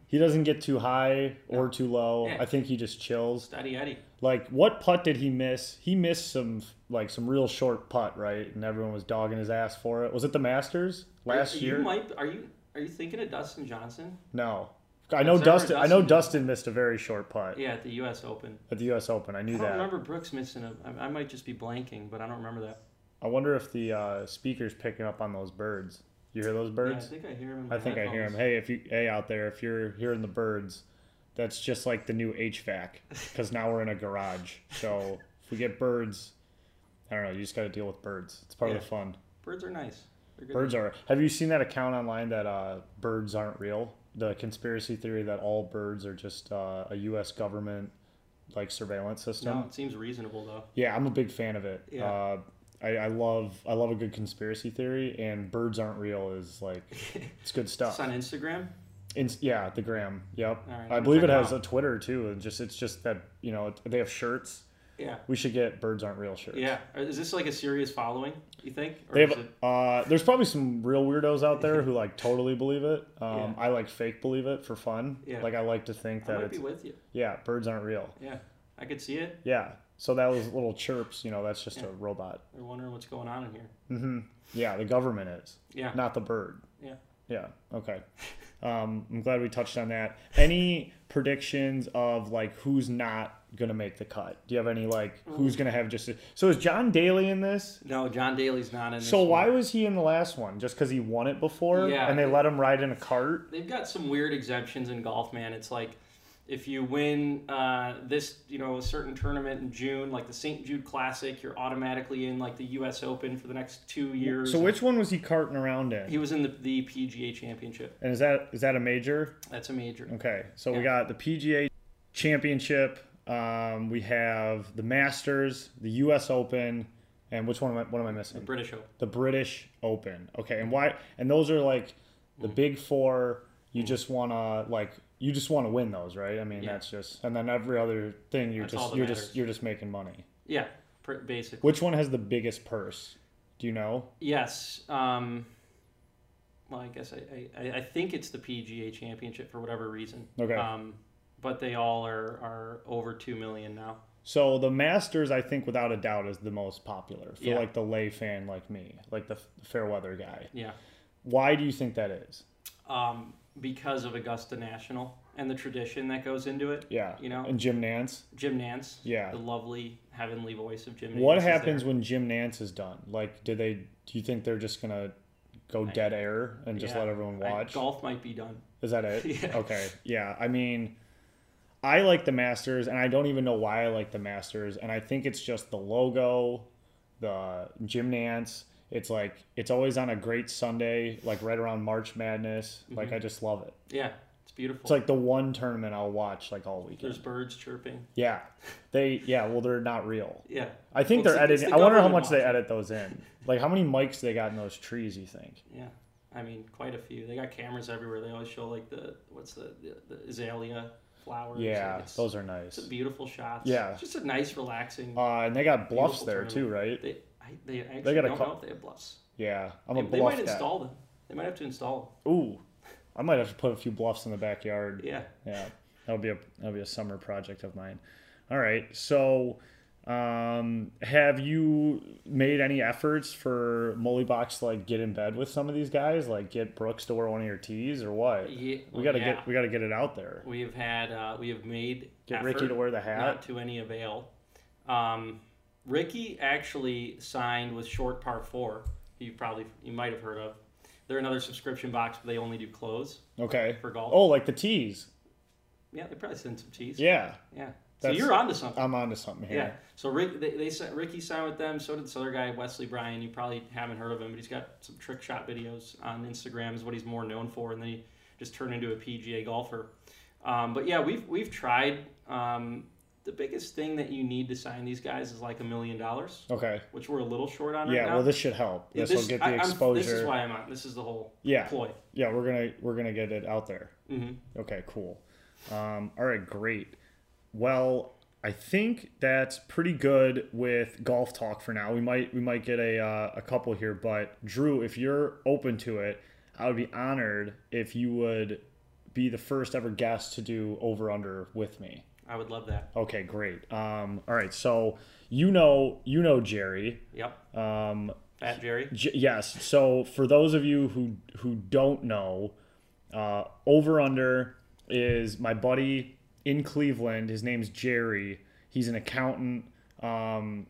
he doesn't get too high or too low. Yeah. I think he just chills. Steady Eddie. Like what putt did he miss? He missed some like some real short putt, right? And everyone was dogging his ass for it. Was it the Masters last Are- year? You might. Are you are you thinking of Dustin Johnson? No. I know where Dustin, I know Dustin- Dustin missed a very short putt Yeah, at the U.S. Open. at the US Open. I knew that. I don't that. remember Brooks missing a. I, I might just be blanking, but I don't remember that. I wonder if the uh, speaker's picking up on those birds. You hear those Yeah, I birds? think I hear. In I think I hear them. Hey, if you hey out there, if you're hearing the birds, that's just like the new HVAC because now we're in a garage. So if we get birds, I don't know. You just got to deal with birds. It's part of the fun. Birds are nice. Birds are. Have you seen that account online that uh, birds aren't real? The conspiracy theory that all birds are just uh, a U.S. government like surveillance system. No, it seems reasonable though. Yeah, I'm a big fan of it. Yeah. Uh, I, I love I love a good conspiracy theory, and birds aren't real is like it's good stuff. It's on Instagram. In, yeah, the gram. Yep. Right, I believe it has it a. Twitter too, and just it's just that you know they have shirts. Yeah. We should get birds aren't real shirts. Yeah. Is this like a serious following? You think? Or They is have. it, Uh, there's probably some real weirdos out there who like totally believe it. Um, Yeah. I like fake believe it for fun. Yeah. Like I like to think I that might it's be with you. yeah, birds aren't real. Yeah. I could see it. Yeah. So that was little chirps. You know, that's just Yeah. a robot. They're wondering what's going on in here. Mm-hmm. Yeah, the government is. Yeah. not the bird. Yeah. Yeah. Okay. Um, I'm glad we touched on that. Any predictions of like who's not gonna make the cut? Do you have any like who's gonna have just? A, so is John Daly in this? No, John Daly's not in this. So why one. was he in the last one? Just because he won it before, Yeah. and they let him ride in a cart? they've got some weird exemptions in golf, man. It's like if you win uh, this, you know, a certain tournament in June, like the St. Jude Classic, you're automatically in like the U.S. Open for the next two years. So which one was he carting around in? He was in the, the PGA Championship. And is that is that a major? That's a major. Okay, so we got the PGA Championship. Um, we have the Masters, the U.S. Open, and which one am I? What am I missing? The British Open. the British Open. Okay, and why? And those are like the big four. You just wanna like you just want to win those, right? I mean, Yeah. that's just and then every other thing you're That's just you're matters. just you're just making money. Yeah, pr- basically. Which one has the biggest purse? Do you know? Yes. Um, well, I guess I, I, I think it's the PGA Championship for whatever reason. Okay. Um, but they all are, are over two million now. So the Masters, I think, without a doubt, is the most popular for Yeah. like the lay fan like me, like the fair weather guy. Yeah. Why do you think that is? Um, because of Augusta National and the tradition that goes into it. Yeah, You know? and Jim Nantz. Jim Nantz. Yeah. The lovely heavenly voice of Jim Nantz. What happens when Jim Nantz is done? Like, do they? Do you think they're just gonna go dead air and just Yeah. let everyone I- watch? golf might be done. Is that it? Yeah. Okay. Yeah. I mean, I like the Masters, and I don't even know why I like the Masters. And I think it's just the logo, the Jim Nantz. It's like it's always on a great Sunday, like right around March Madness. Like I just love it. Yeah, it's beautiful. It's like the one tournament I'll watch like all weekend. There's birds chirping. Yeah, they yeah. Well, they're not real. Yeah. I think Well, they're it's the- it's editing. the I wonder how much they edit those in. Like how many mics they got in those trees? You think? Yeah. I mean, quite a few. They got cameras everywhere. They always show like the what's the the, the azalea flowers. Yeah, Like, those are nice. it's a beautiful shots. Yeah. It's just a nice, relaxing. Uh, and they got bluffs there too, right? They, I, they actually a don't cou- know if they have bluffs. Yeah, I'm They, a they might guy. install them. They might have to install Ooh, I might have to put a few bluffs in the backyard. Yeah. Yeah, that'll be a that'll be a summer project of mine. All right, so um, have you made any efforts for Mullybox to like get in bed with some of these guys, like get Brooks to wear one of your tees or what? Yeah, we gotta yeah. get we gotta get it out there. We have had uh, we have made Get Rickie to wear the hat? not to any avail. Um, Rickie actually signed with Short Par Four. You probably you might have heard of. They're another subscription box, but they only do clothes Okay. for golf. Oh, like the tees. Yeah, they probably send some tees. Yeah, yeah. So you're onto something. I'm onto something here. yeah. So Rick, they, they sent Rickie signed with them. So did this other guy, Wesley Bryan. You probably haven't heard of him, but he's got some trick shot videos on Instagram. Is what he's more known for, and then he just turned into a PGA golfer. Um, but yeah, we've we've tried. Um, the biggest thing that you need to sign these guys is like a million dollars, Okay. which we're a little short on right Yeah. Well, this should help. Yeah, This will get the I- exposure. this is why I'm on. This is the whole Yeah. ploy. Yeah, we're gonna we're gonna get it out there. hmm Okay, cool. Um, all right, great. Well, I think that's pretty good with golf talk for now. We might we might get a uh, a couple here, but Drew, if you're open to it, I would be honored if you would be the first ever guest to do over under with me. I would love that. Okay, great. Um, all right, so you know you know Jerry. Yep. Um, Fat Jerry. J- yes. So for those of you who who don't know, uh, over under is my buddy in Cleveland. His name's Jerry. He's an accountant. Um,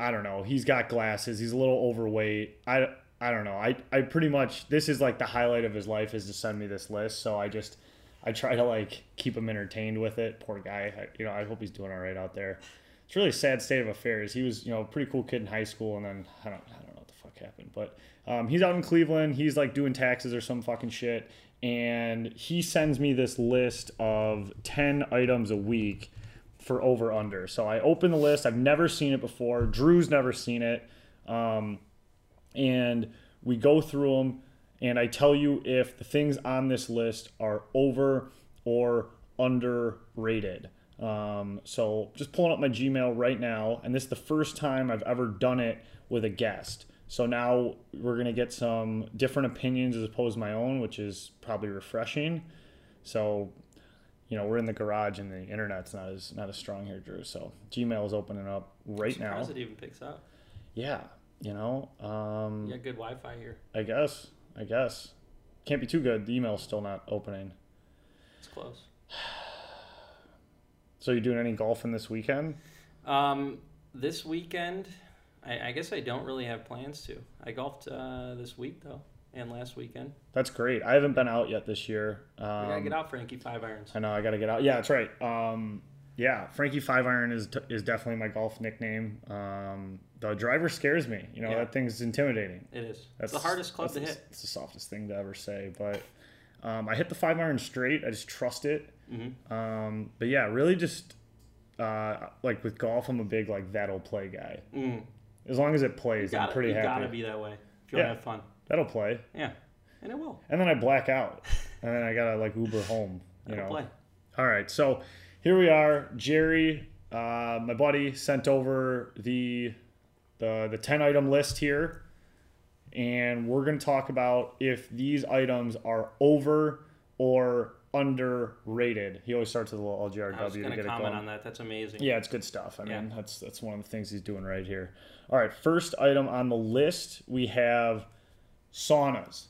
I don't know. He's got glasses. He's a little overweight. I I don't know. I I pretty much this is like the highlight of his life is to send me this list. So I just I try to like keep him entertained with it. Poor guy. I, you know I hope he's doing all right out there. It's really a sad state of affairs. He was you know a pretty cool kid in high school, and then I don't I don't know what the fuck happened, but um, he's out in Cleveland. He's like doing taxes or some fucking shit, and he sends me this list of ten items a week for over under. So I open the list. I've never seen it before. Drew's never seen it. Um, and we go through them and I tell you if the things on this list are over or underrated. Um, so just pulling up my Gmail right now, and this is the first time I've ever done it with a guest. So now we're gonna get some different opinions as opposed to my own, which is probably refreshing. So you know we're in the garage and the internet's not as not as strong here, Drew. So Gmail is opening up right now. Surprised it even picks up. Yeah, you know, um, got good Wi-Fi here. I guess, I guess. Can't be too good. The email's still not opening. It's close. So you doing any golfing this weekend? Um, this weekend, I, I guess I don't really have plans to. I golfed uh, this week though, and last weekend. That's great. I haven't been out yet this year. Um, We gotta get out, Frankie. Five irons. I know I got to get out. Yeah, that's right. Um, yeah, Frankie Five Iron is is definitely my golf nickname. Um, the driver scares me. You know Yeah. that thing's intimidating. It is. That's it's the hardest club to that's hit. the- It's the softest thing to ever say, but um, I hit the five iron straight. I just trust it. Mm-hmm. Um, but yeah, really just uh, like with golf, I'm a big like that'll play guy. Mm. As long as it plays, I'm gotta, pretty you happy. gotta be that way if you Yeah. to have fun. That'll play, Yeah, and it will. and then I black out, and then I gotta like Uber home. You It'll know. play. All right, so here we are. Jerry, uh, my buddy, sent over the the the ten item list here, and we're gonna talk about if these items are over or underrated. He always starts with a little LGRW I was to gonna get it comment going. on that. That's amazing. Yeah, it's good stuff. I Yeah. mean, that's that's one of the things he's doing right here. All right, first item on the list we have saunas.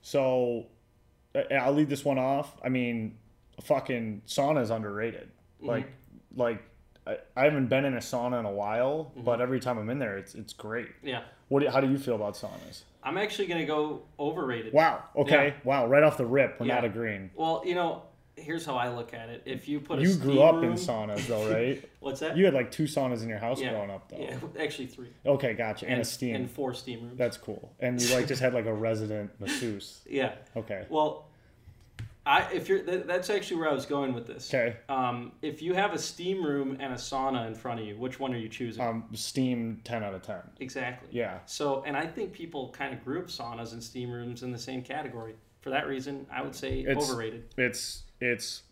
So I'll leave this one off. I mean, fucking sauna is underrated. Mm-hmm. Like like I, I haven't been in a sauna in a while, mm-hmm. but every time I'm in there, it's it's great. Yeah. What? do- How do you feel about saunas? I'm actually gonna go overrated. Wow. Okay. Yeah. Wow. Right off the rip, we're Yeah. not agreeing. Well, you know, here's how I look at it. If you put a You grew up room, in saunas though, right? What's that? you had like two saunas in your house yeah, growing up though. Yeah, actually three. Okay, gotcha. And, a steam. and four steam rooms. That's cool. And you like just had like a resident masseuse. yeah. Okay. Well, I if you're that, that's actually where I was going with this. Okay. Um, if you have a steam room and a sauna in front of you, which one are you choosing? Um, steam ten out of ten. exactly. Yeah. So, and I think people kind of group saunas and steam rooms in the same category. For that reason, I would say It's- overrated. It's it's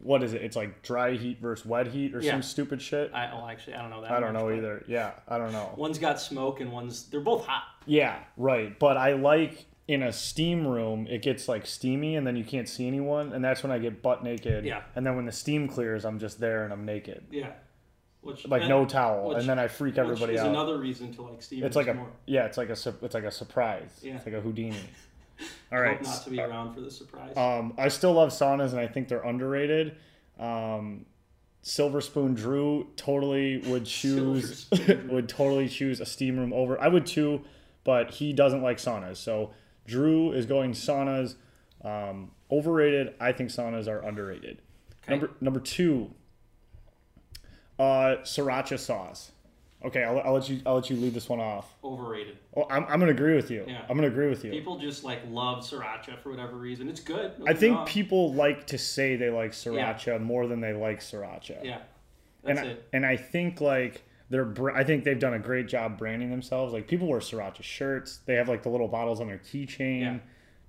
what is it? It's like dry heat versus wet heat or Yeah. some stupid shit. I well, actually, I don't know that. I don't much, know either. Yeah, I don't know. One's got smoke and one's they're both hot. Yeah, right. But I like in a steam room, it gets like steamy and then you can't see anyone, and that's when I get butt naked. Yeah. And then when the steam clears, I'm just there and I'm naked, Yeah. Which like and- no towel, which- and then I freak which everybody is out. another reason to like steam it's like a more. yeah, it's like a it's like a surprise. Yeah. It's like a Houdini. All right. Hope not to be around for the surprise. Um, I still love saunas, and I think they're underrated. Um, Silver Spoon Drew totally would choose Silver Spoon Drew. would totally choose a steam room over. I would too, but he doesn't like saunas. So Drew is going saunas. Um, overrated. I think saunas are underrated. Okay. Number number two. Uh, sriracha sauce. Okay, I'll, I'll let you. I'll let you lead this one off. Overrated. Oh, I'm, I'm gonna agree with you. Yeah. I'm gonna agree with you. People just like love sriracha for whatever reason. It's good. I think wrong. people like to say they like sriracha more than they like sriracha. Yeah. and That's I, it. and I think like they're I think they've done a great job branding themselves. Like people wear sriracha shirts. They have like the little bottles on their keychain. Yeah.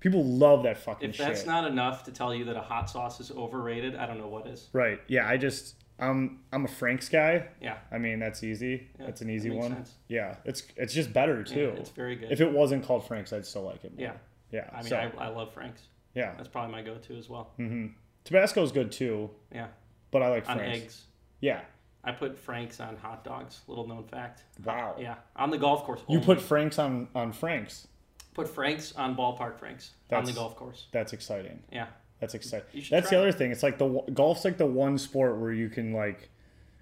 People love that fucking If shit. that's not enough to tell you that a hot sauce is overrated, I don't know what is. right. Yeah. I just I'm I'm a Frank's guy. Yeah. I mean that's easy. Yeah, that's an easy that one. sense. Yeah. It's it's just better Yeah, too. it's very good. if it wasn't called Frank's, I'd still like it. More. yeah. Yeah. I mean, so, I, I love Frank's. yeah. That's probably my go-to as well. Mhm. Tabasco's good too, Yeah. but I like On Frank's. eggs. Yeah. I put Frank's on hot dogs. Little known fact. Wow. Yeah. On the golf course. You only. put Frank's on on Frank's. put Frank's on ballpark Frank's on the golf course. That's exciting. Yeah. That's exciting. That's the it. other thing. It's like the golf's like the one sport where you can like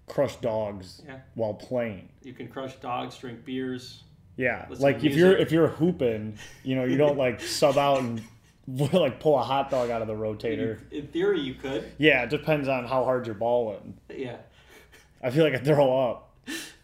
crush dogs Yeah. while playing. You can crush dogs, drink beers. Yeah, like if you're if you're hooping, you know, you don't like sub out and like pull a hot dog out of the rotator. In theory, you could. Yeah, it depends on how hard you're balling. Yeah. I feel like I throw up.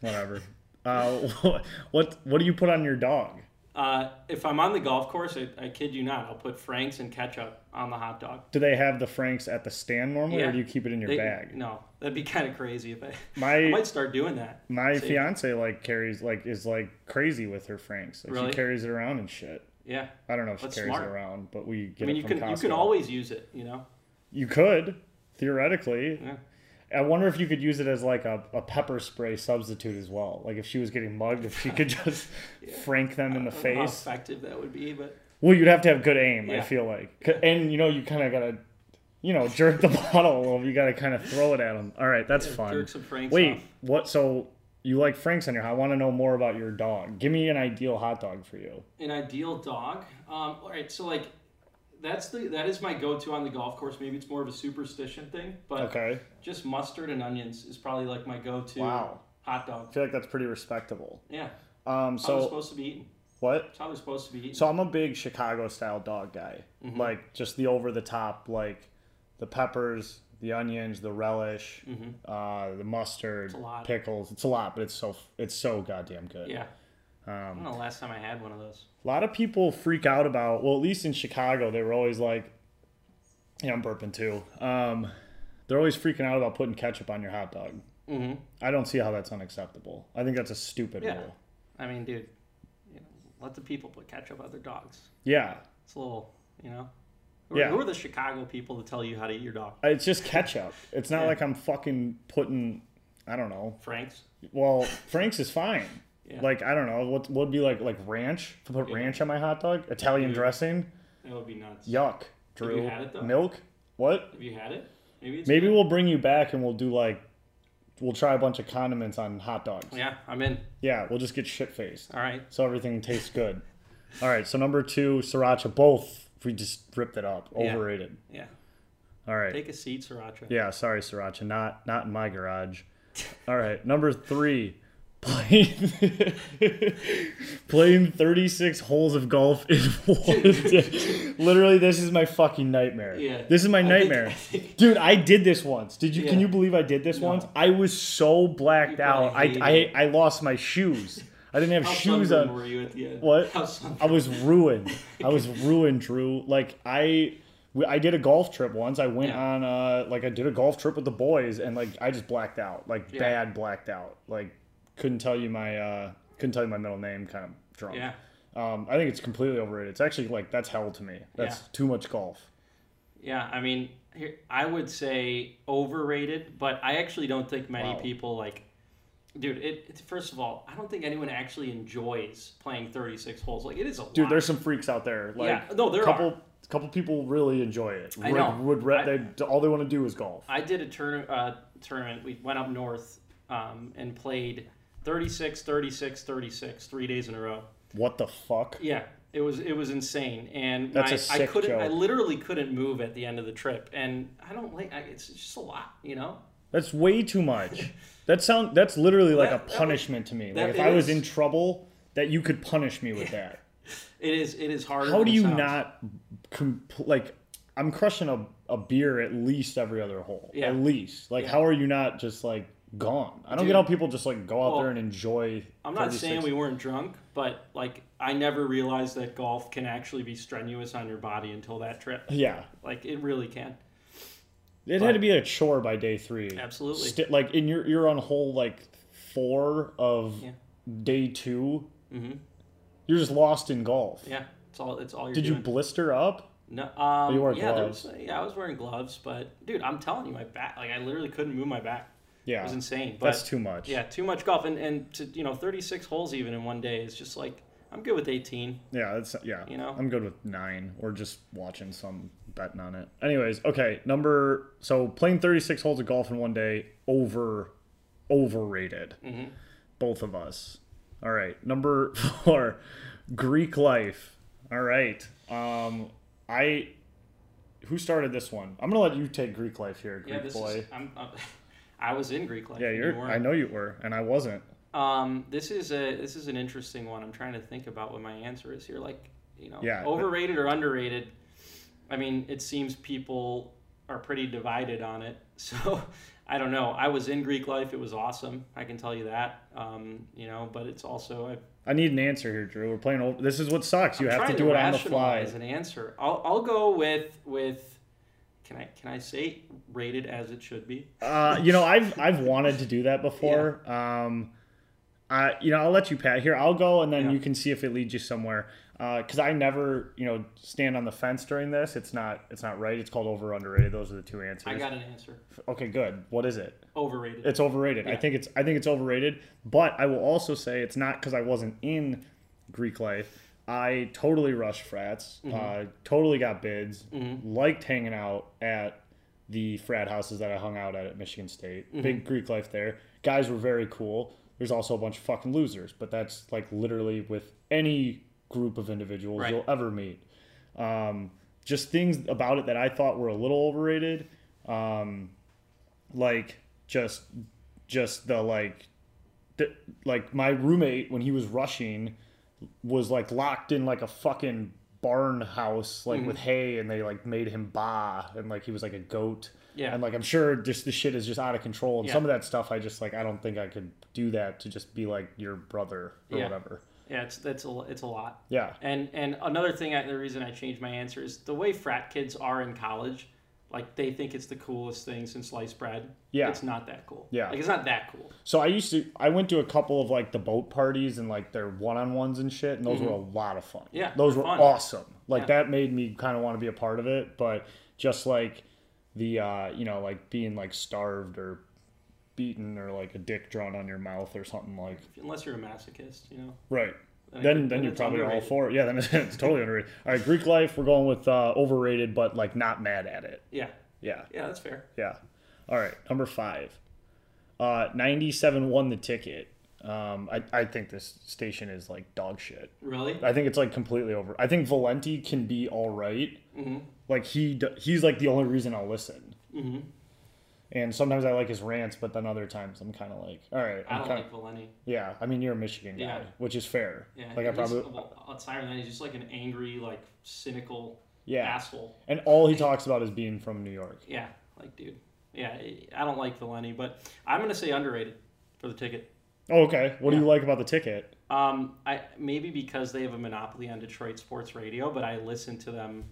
Whatever. Uh, what what do you put on your dog? Uh, if I'm on the golf course, I, I kid you not, I'll put Frank's and ketchup on the hot dog. Do they have the Franks at the stand normally, Yeah. or do you keep it in your They- bag? No, that'd be kind of crazy if I. I might start doing that. my See? fiance like carries like is like crazy with her Franks. Like Really? she carries it around and shit. Yeah. I don't know if she That's carries smart. it around, but we get I mean, it you from can Costco. you can always use it. You know. You could theoretically. Yeah. I wonder if you could use it as like a, a pepper spray substitute as well. Like if she was getting mugged, if she could just frank them in the know how face. effective that would be, but Well, you'd have to have good aim. I feel like, and you know, you kind of gotta, you know, jerk the bottle a little. You gotta kind of throw it at them. All right, that's fun. jerk some Franks Wait, off. what? So you like Franks on your? I want to know more about your dog. Give me an ideal hot dog for you. an ideal dog. Um, all right, so like. That's the that is my go-to on the golf course. Maybe it's more of a superstition thing, but Okay. just mustard and onions is probably like my go-to Wow. hot dog. I feel like that's pretty respectable. Yeah, Um. So supposed to be eaten. what? That's how they're supposed to be eaten. So I'm a big Chicago style dog guy. Mm-hmm. Like just the over the top, like the peppers, the onions, the relish, uh, the mustard, Mm-hmm. lot. pickles. It's a lot, but it's so it's so goddamn good. yeah. Um, I don't know the last time I had one of those. A lot of people freak out about. Well, at least in Chicago, they were always like, "Yeah, I'm burping too." Um, they're always freaking out about putting ketchup on your hot dog. Mm-hmm. I don't see how that's unacceptable. I think that's a stupid Yeah. rule. I mean, dude, you know, let the people put ketchup on their dogs. Yeah, It's a little, you know. Who, Yeah. who are the Chicago people to tell you how to eat your dog? it's just ketchup. It's not Yeah. like I'm fucking putting. I don't know. Frank's. Well, Frank's is fine. Yeah. Like I don't know what would be like like ranch to put Yeah. ranch on my hot dog. Italian Yeah. dressing. That would be nuts. Yuck. you Drew. had it, though? Milk. What? Have you had it? Maybe it's Maybe good. we'll bring you back and we'll do like we'll try a bunch of condiments on hot dogs. Yeah, I'm in. Yeah, we'll just get shit faced All right. so everything tastes good. All right, so number two, sriracha. Both we just ripped it up. Yeah. Overrated. Yeah. All right. Take a seat, Sriracha. Yeah, sorry, sriracha. Not not in my garage. All right, number three, playing playing 36 holes of golf in one day. Literally, this is my fucking nightmare. Yeah. This is my I think- nightmare. I think- Dude, I did this once. Did you? Can you believe I did this No. once? I was so blacked out. I, I I lost my shoes. I didn't have How shoes on. were you at the end? What? I was ruined. I was ruined, Drew. Like I, I did a golf trip once. I went Yeah. on uh like I did a golf trip with the boys, and like I just blacked out, like Yeah. bad blacked out. Like couldn't tell you my uh couldn't tell you my middle name, kind of drunk. Yeah. Um, I think it's completely overrated. It's actually like that's hell to me. That's Yeah. too much golf. Yeah, I mean, here, I would say overrated, but I actually don't think many Wow. people like. Dude, it, it. First of all, I don't think anyone actually enjoys playing 36 holes. Like it is a Dude, lot. there's some freaks out there. Like Yeah, no, there couple, are. couple people really enjoy it. I know. Would, re- I- they, all they want to do is golf. I did a turn, uh, tournament. We went up north um, and played 36, 36, 36, three days in a row. What the fuck? Yeah, it was it was insane, and That's I a sick I couldn't. I literally couldn't move at the end of the trip, and I don't like. I, it's just a lot, you know. That's way too much. That sound that's literally like That- a punishment to me. Like if I was is- in trouble, that you could punish me with that. It is. It is hard. How do you sounds. not compl- like I'm crushing a, a beer at least every other hole. Yeah. At least. Like Yeah. how are you not just like gone? I don't Dude. get how people just like go out Well, there and enjoy I'm not 36 saying we weren't drunk, but like I never realized that golf can actually be strenuous on your body until that trip. Yeah. Like it really can. It But- had to be a chore by day three. Absolutely. Sti- like in your you're on hole like four of Yeah. day 2 hmm You're just lost in golf. Yeah, it's all. It's all you're Did you blister up? No, um, you yeah, there gloves? was, yeah, I was wearing gloves, but dude, I'm telling you, my back, like I literally couldn't move my back. Yeah. It was insane. But That's too much. yeah, too much golf, and and to you know, 36 holes even in one day is just like I'm good with 18. Yeah, that's yeah. You know? I'm good with nine or just watching some betting on it. Anyways, okay, number so playing 36 holes of golf in one day over overrated. Mhm. Both of us. All right, number four, Greek life. All right, um, I who started this one? I'm gonna let you take Greek life here, Greek Yeah, this boy. is. I'm, i I was in Greek life. yeah, you you're. weren't. I know you were, and I wasn't. Um, this is a this is an interesting one. I'm trying to think about what my answer is here. Like, you know, Yeah, but- overrated or underrated. I mean, it seems people are pretty divided on it. So, I don't know. I was in Greek life. It was awesome. I can tell you that. Um, you know, but it's also I, I need an answer here, Drew. We're playing. Over, this is what sucks. You I'm have to do it on the fly. As an answer. I'll I'll go with with. Can I can I say rated as it should be? Uh, you know, I've I've wanted to do that before. Um, I you know I'll let you pat here. I'll go and then Yeah. you can see if it leads you somewhere. Because I never you know stand on the fence during this. It's not it's not right. It's called over underrated. Those are the two answers. I got an answer. okay, good. What is it? Overrated. It's overrated. I think it's I think it's overrated. But I will also say it's not because I wasn't in Greek life. I totally rushed frats. Uh, totally got bids. Liked hanging out at the frat houses that I hung out at at Michigan State. Big Greek life there. Guys were very cool. There's also a bunch of fucking losers, but that's like literally with any group of individuals Right. you'll ever meet. Um, just things about it that I thought were a little overrated. Um, like just just the like the, like my roommate when he was rushing was like locked in like a fucking barn house like mm-hmm. with hay and they like made him ba and like he was like a goat Yeah. and like i'm sure just the shit is just out of control and Yeah. some of that stuff i just like i don't think i could do that to just be like your brother or Yeah. whatever Yeah, it's that's a it's a lot. yeah And and another thing, I, the reason I changed my answer is the way frat kids are in college. Like they think it's the coolest thing since sliced bread. Yeah. it's not that cool. Yeah. like it's not that cool. So I used to I went to a couple of like the boat parties and like their one on ones and shit, and those were a lot of fun. Mm-hmm. Yeah, those were fun. awesome. Like Yeah. that made me kind of want to be a part of it. But just like the uh, you know like being like starved or beaten or like a dick drawn on your mouth or something like Unless you're a masochist, you know. right. Then Then, you're probably all underrated. for it. Yeah, then it's, it's totally underrated. All right, Greek life. We're going with uh, overrated, but like not mad at it. Yeah, Yeah, yeah, that's fair. yeah. All right, number five. Uh, 97 won the ticket. Um, I, I think this station is like dog shit. Really? I think it's like completely over. I think Valenti can be all right. Mm-hmm. Like he he's like the only reason I'll listen. Mm-hmm. And sometimes I like his rants, but then other times I'm kind of like, all right, I I'm don't kind like Valenti. yeah. I mean, you're a Michigan guy, Yeah. which is fair. Yeah, like I probably well, outside of that, he's just like an angry, like cynical yeah. asshole. And all he talks about is being from New York. Yeah, like dude. Yeah, I don't like Valenti, but I'm gonna say underrated for the ticket. Oh, okay. What do you like about the ticket? Um, I maybe because they have a monopoly on Detroit sports radio, but I listen to them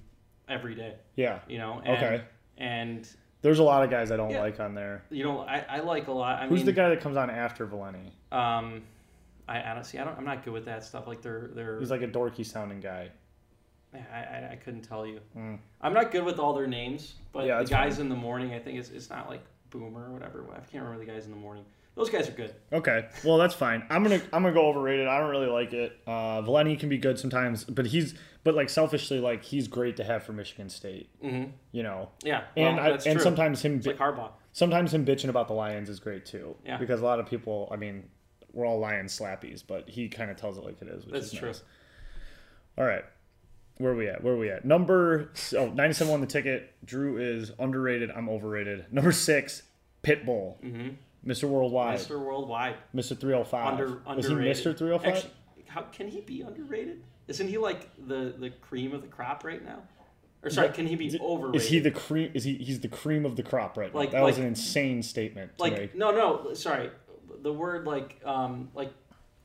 every day. Yeah. You know. And, Okay. And There's a lot of guys I don't Yeah. like on there. you know, I, I like a lot. I Who's mean, the guy that comes on after Valenti? Um, I honestly, I don't. I'm not good with that stuff. Like they're they're. He's like a dorky sounding guy. I, I, I couldn't tell you. Mm. I'm not good with all their names, but Yeah, the guys in the morning, I think it's, it's not like Boomer or whatever. I can't remember the guys in the morning. Those guys are good. Okay, well that's fine. I'm gonna I'm gonna go overrated. I don't really like it. Uh, Valenti can be good sometimes, but he's but like selfishly like he's great to have for Michigan State. Mm-hmm. You know, Yeah, and I, and true. sometimes him it's like Harbaugh. sometimes him bitching about the Lions is great too. Yeah. because a lot of people, I mean, we're all Lion slappies, but he kind of tells it like it is. Which That's is true. Nice. All right. Where are we at? Where are we at? Number oh, 97 won the ticket. Drew is underrated. I'm overrated. Number six, Pitbull. Mm-hmm. Mr. Worldwide. Mr. Worldwide. Mr. 305. Under, is he. Mr. 305? Actually, how can he be underrated? Isn't he like the the cream of the crop right now? Or sorry, can he be overrated? Is he the cream? Is he? He's the cream of the crop right now. Like- that was an insane statement like make. no no sorry the word like um like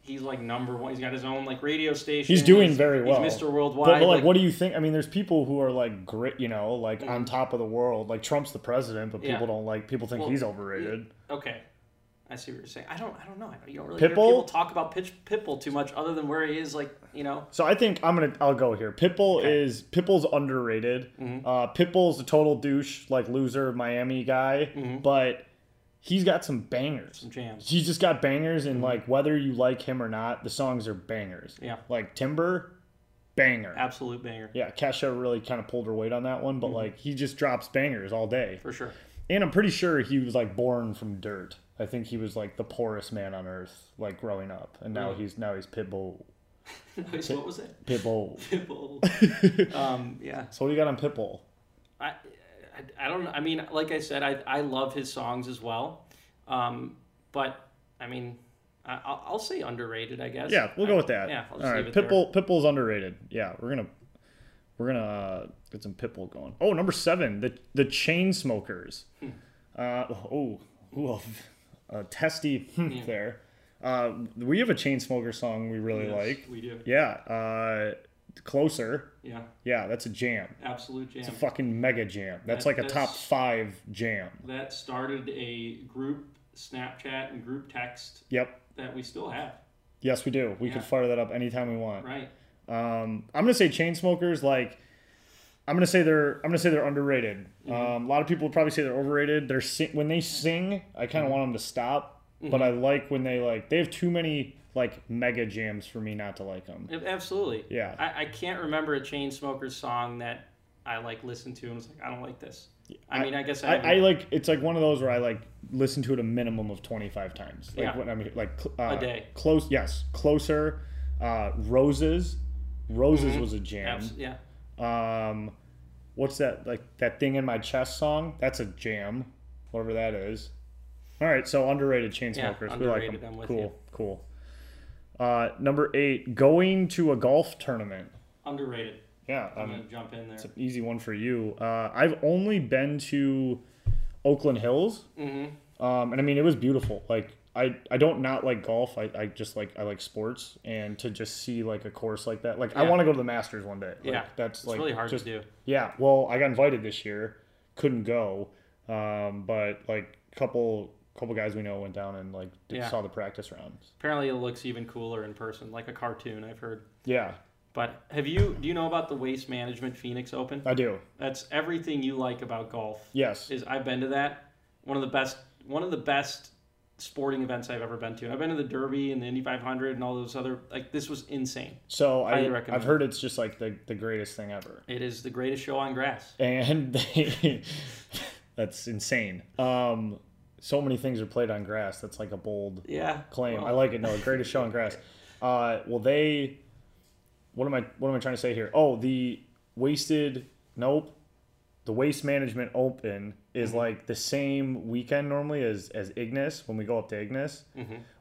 he's like number one he's got his own like radio station He's doing very well. he's mr worldwide but like, what do you think? I mean, there's people who are like grit, you know, like on Mhm. top of the world. Like Trump's the president, but Yeah. people don't like. People think Well, he's overrated. Okay i see what you're saying i don't i don't know I- you don't really hear people talk about pitch pitbull too much other than where he is like you know So I think I'm gonna. I'll go here. Pitbull Okay. is Pitbull's underrated. Mhm. Uh, Pitbull's a total douche, like loser, Miami guy, Mhm. but he's got some bangers. some jams He's just got bangers, and like whether you like him or not, the songs are bangers. Yeah. Like Timber, banger. absolute banger Yeah, Kesha really kind of pulled her weight on that one, Mm-hmm. but like he just drops bangers all day. for sure And I'm pretty sure he was like born from dirt. I think he was like the poorest man on earth, like growing up, and now Really? he's now he's Pitbull. Nice, what was it Pitbull. pitbull um yeah so what do you got on Pitbull? I, I, I don't know. I mean, like I said, I, I love his songs as well. Um, but I mean, I, I'll, I'll say underrated. I guess. Yeah, we'll go with that. Yeah, I'll just right, it there. Pitbull. Pitbull's underrated. Yeah, we're gonna we're gonna uh, get some Pitbull going. Oh, number seven, the the Chainsmokers. Hmm. Uh, oh, ooh, a testy hmm Yeah. there. Uh, we have a chain smoker song we really Yes, like. We do. Yeah, uh, closer. Yeah. Yeah, that's a jam. Absolute jam. It's a fucking mega jam. That's That- like a top five jam. that started a group Snapchat and group text Yep. that we still have. Yes, we do. We Yeah. can fire that up anytime we want. Right. Um, I'm gonna say Chainsmokers. Like, I'm gonna say they're. I'm gonna say they're underrated. Mm-hmm. Um, a lot of people would probably say they're overrated. They're sing- when they sing, I kind Mm-hmm. of want them to stop. But I like when they like. They have too many like mega jams for me not to like them. Absolutely. Yeah. I, I can't remember a chain Chainsmokers song that I like listened to and was like, I don't like this. I, mean, I guess I, I, I like. It's like one of those where I like listen to it a minimum of 25 times. Like Yeah. when I'm like uh, day. Close. Yes. Closer. Uh, Roses. Roses was a jam. abs- yeah. Um, what's that like that thing in my chest song? That's a jam, whatever that is. All right, so underrated chain Yeah, smokers. we like them. Cool, you. cool. Uh, number eight, going to a golf tournament. Underrated. Yeah, I'm um, gonna jump in there. it's an easy one for you. Uh, I've only been to Oakland Hills, Mm-hmm. um, and I mean it was beautiful. Like I, I don't not like golf. I, I just like I like sports, and to just see like a course like that, like I want to go to the Masters one day. Like, Yeah, that's It's like really hard just, to do. Yeah, well, I got invited this year, couldn't go, um, but like a couple couple guys we know went down and like did, Yeah. saw the practice rounds. Apparently, it looks even cooler in person, like a cartoon. I've heard. Yeah, But have you? Do you know about the Waste Management Phoenix Open? I do. That's everything you like about golf. Yes, Is I've been to that. One of the best. One of the best sporting events I've ever been to. I've been to the Derby and the Indy 500 and all those other. Like this was insane. so I recommend I've heard it's just like the the greatest thing ever, It is the greatest show on grass. and they, that's insane. Um, so many things are played on grass. That's like a bold Yeah. claim. well, I like it. No, greatest show on grass. Uh, well, they. What am I? What am I trying to say here? Oh, the wasted. Nope. The Waste Management Open is like the same weekend normally as as Ignis when we go up to Ignis,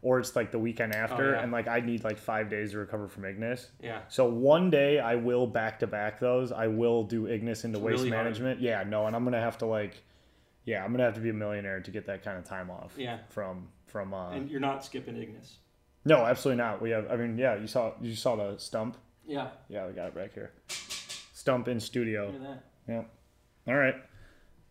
or it's like the weekend after, Mm-hmm. Oh, yeah. and like I need like five days to recover from Ignis. Yeah. So one day I will back to back those. I will do Ignis into waste really hard. management. Yeah, no, and I'm gonna have to like, yeah, I'm gonna have to be a millionaire to get that kind of time off. Yeah. From from uh, And you're not skipping Ignis. no, absolutely not. We have. I mean, yeah, you saw you saw the stump. Yeah. Yeah, we got it back here. Stump in studio. Look at that. Yeah. All right.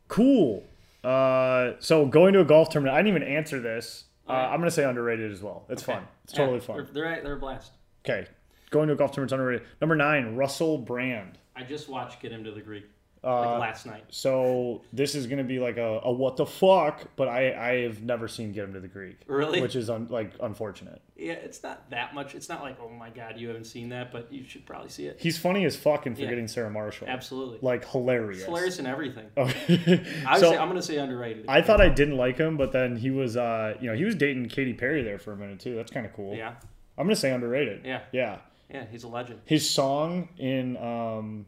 Cool. Uh, so going to a golf tournament. I didn't even answer this. Uh. I'm gonna say underrated as well. It's fun. It's Yeah, totally fun. They're, they're, they're a blast. Okay. Going to a golf tournament's underrated. Number nine, Russell Brand. I just watched Get Him to the Greek Uh, like last night. So this is gonna be like a, a what the fuck, but I I have never seen Get Him to the Greek. Really? Which is un, like unfortunate. Yeah, it's not that much. It's not like, oh my god, you haven't seen that, but you should probably see it. He's funny as fuck in Yeah. Forgetting Sarah Marshall. Absolutely. Like hilarious. It's hilarious in everything. Okay. I so, say, I'm going to say underrated. I thought I didn't like him, but then he was uh you know he was dating Katy Perry there for a minute too. That's kind of cool. Yeah. I'm gonna say underrated. Yeah. Yeah. Yeah, he's a legend. His song in um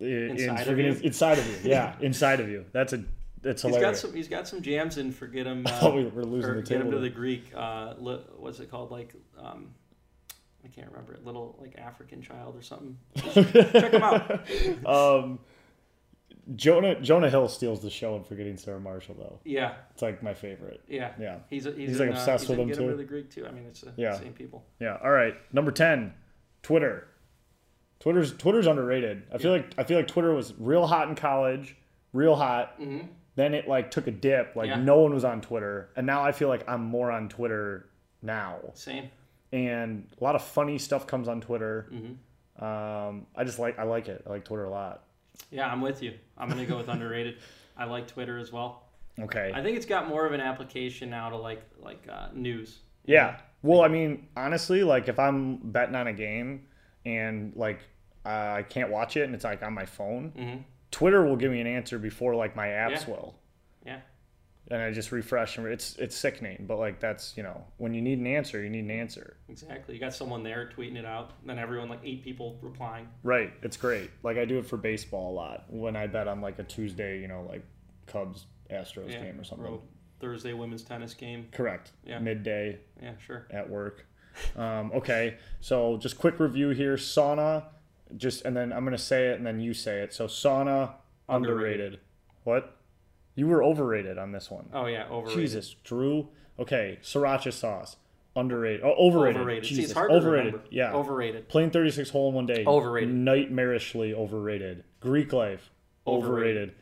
i- in Inside of You? inside of you. Yeah, inside of you. That's a that's He's got hilarious. some. He's got some jams in Forget Him. Uh, thought we were losing or the Get Him to the. Greek. Uh, li, what's it called? Like, um, I can't remember it. Little like African child or something. Check him out. um, Jonah Jonah Hill steals the show in Forgetting Sarah Marshall though. Yeah, It's like my favorite. yeah, Yeah. He's a, he's, He's, in, like, uh, obsessed he's with in him, Get too. Him to the Greek too. I mean, it's the Yeah. same people. Yeah. All right. Number ten, Twitter. Twitter's Twitter's underrated. I feel like I feel like Twitter was real hot in college, real hot. Mm-hmm. Then it like took a dip. Like Yeah. no one was on Twitter, and now I feel like I'm more on Twitter now. Same. And a lot of funny stuff comes on Twitter. Mm-hmm. Um, I just like I like it. I like Twitter a lot. Yeah, I'm with you. I'm gonna go with underrated. I like Twitter as well. Okay. I think it's got more of an application now to like like uh, news. Yeah. Well, I mean, honestly, like if I'm betting on a game and like uh, I can't watch it and it's like on my phone, Mm-hmm. Twitter will give me an answer before like my apps Yeah. will. Yeah. And I just refresh and it's it's sickening, but like that's, you know, when you need an answer, you need an answer. Exactly. You got someone there tweeting it out, and then everyone like eight people replying. Right. It's great. Like I do it for baseball a lot when I bet on like a Tuesday, you know, like Cubs Astros Yeah. game or something. Or Thursday women's tennis game. Correct. Yeah. Midday Yeah, sure. at work. Um, okay, so just quick review here. Sauna, just and then I'm gonna say it and then you say it. So sauna underrated. Underrated. What? You were overrated on this one. Oh yeah, overrated. Jesus, Drew. Okay, sriracha sauce underrated. Oh, overrated. Overrated. See, Jesus, hard overrated. Yeah. Overrated. Plain 36 hole in one day. Overrated. Nightmarishly overrated. Greek life. Overrated. Overrated.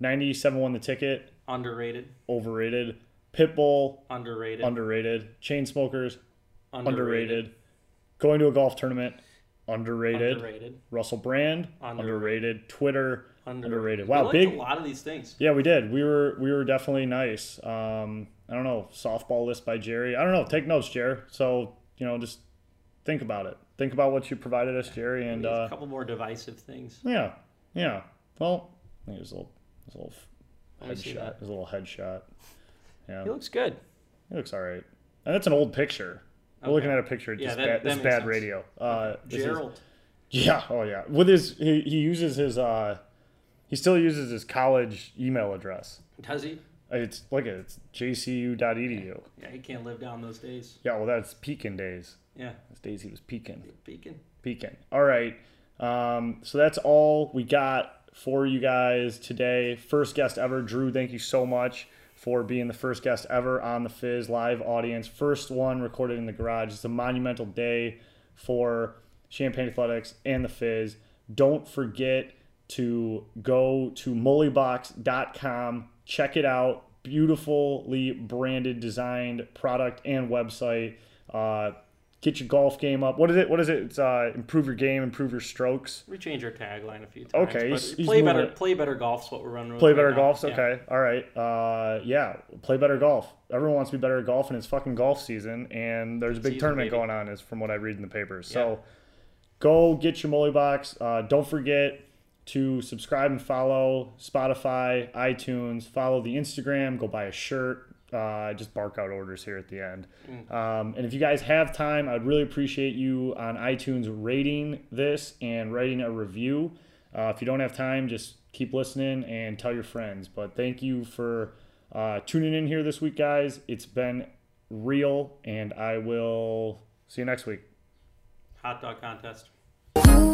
97 won the ticket. Underrated. Overrated. Pitbull. Underrated. Underrated. Chainsmokers. Underrated. underrated. Going to a golf tournament, underrated. Underrated. Russell Brand, Underrated. underrated. Twitter, underrated. We Wow, big. a lot of these things. Yeah, we did. We were we were definitely nice. Um, I don't know, softball list by Jerry. I don't know. Take notes, Jerry. So you know, just think about it. Think about what you provided us, Jerry, and uh, a couple more divisive things. yeah, yeah. Well, I think there's a little, a little Let me see headshot. that. There's a little headshot. Yeah, He looks good. It looks all right. And that's an old picture. We're looking at a picture. It's Yeah, just that- bad, that bad sense. radio. Uh, this is- Gerald. yeah. Oh yeah. With his, he, he uses his. Uh, he still uses his college email address. Does he? It's look at it's jcu.edu. Yeah, he can't live down those days. Yeah. Well, that's peaking days. Yeah. Those days he was peaking. Beacon. Peaking. All right. Um, so that's all we got for you guys today. First guest ever, Drew. Thank you so much for being the first guest ever on the Fizz live audience. First one recorded in the garage. It's a monumental day for Champagne Athletics and the Fizz. Don't forget to go to mullybox.com. Check it out. Beautifully branded, designed product and website. Uh, get your golf game up. What is it? What is it? It's uh, improve your game, improve your strokes. We change our tagline a few times. Okay, he's- he's play better. it. Play better golf's what we're running. with Play right better now. golf's Yeah. okay. All right. Uh, yeah, play better golf. Everyone wants to be better at golf, and it's fucking golf season. And there's a big Season, tournament baby. going on, is from what I read in the papers. Yeah. So go get your Mullybox. Uh, don't forget to subscribe and follow Spotify, iTunes. Follow the Instagram. Go buy a shirt. Uh, just bark out orders here at the end. Um, and if you guys have time, I'd really appreciate you on iTunes rating this and writing a review. Uh, if you don't have time, just keep listening and tell your friends. But thank you for uh, tuning in here this week, guys. It's been real, and I will see you next week. Hot dog contest.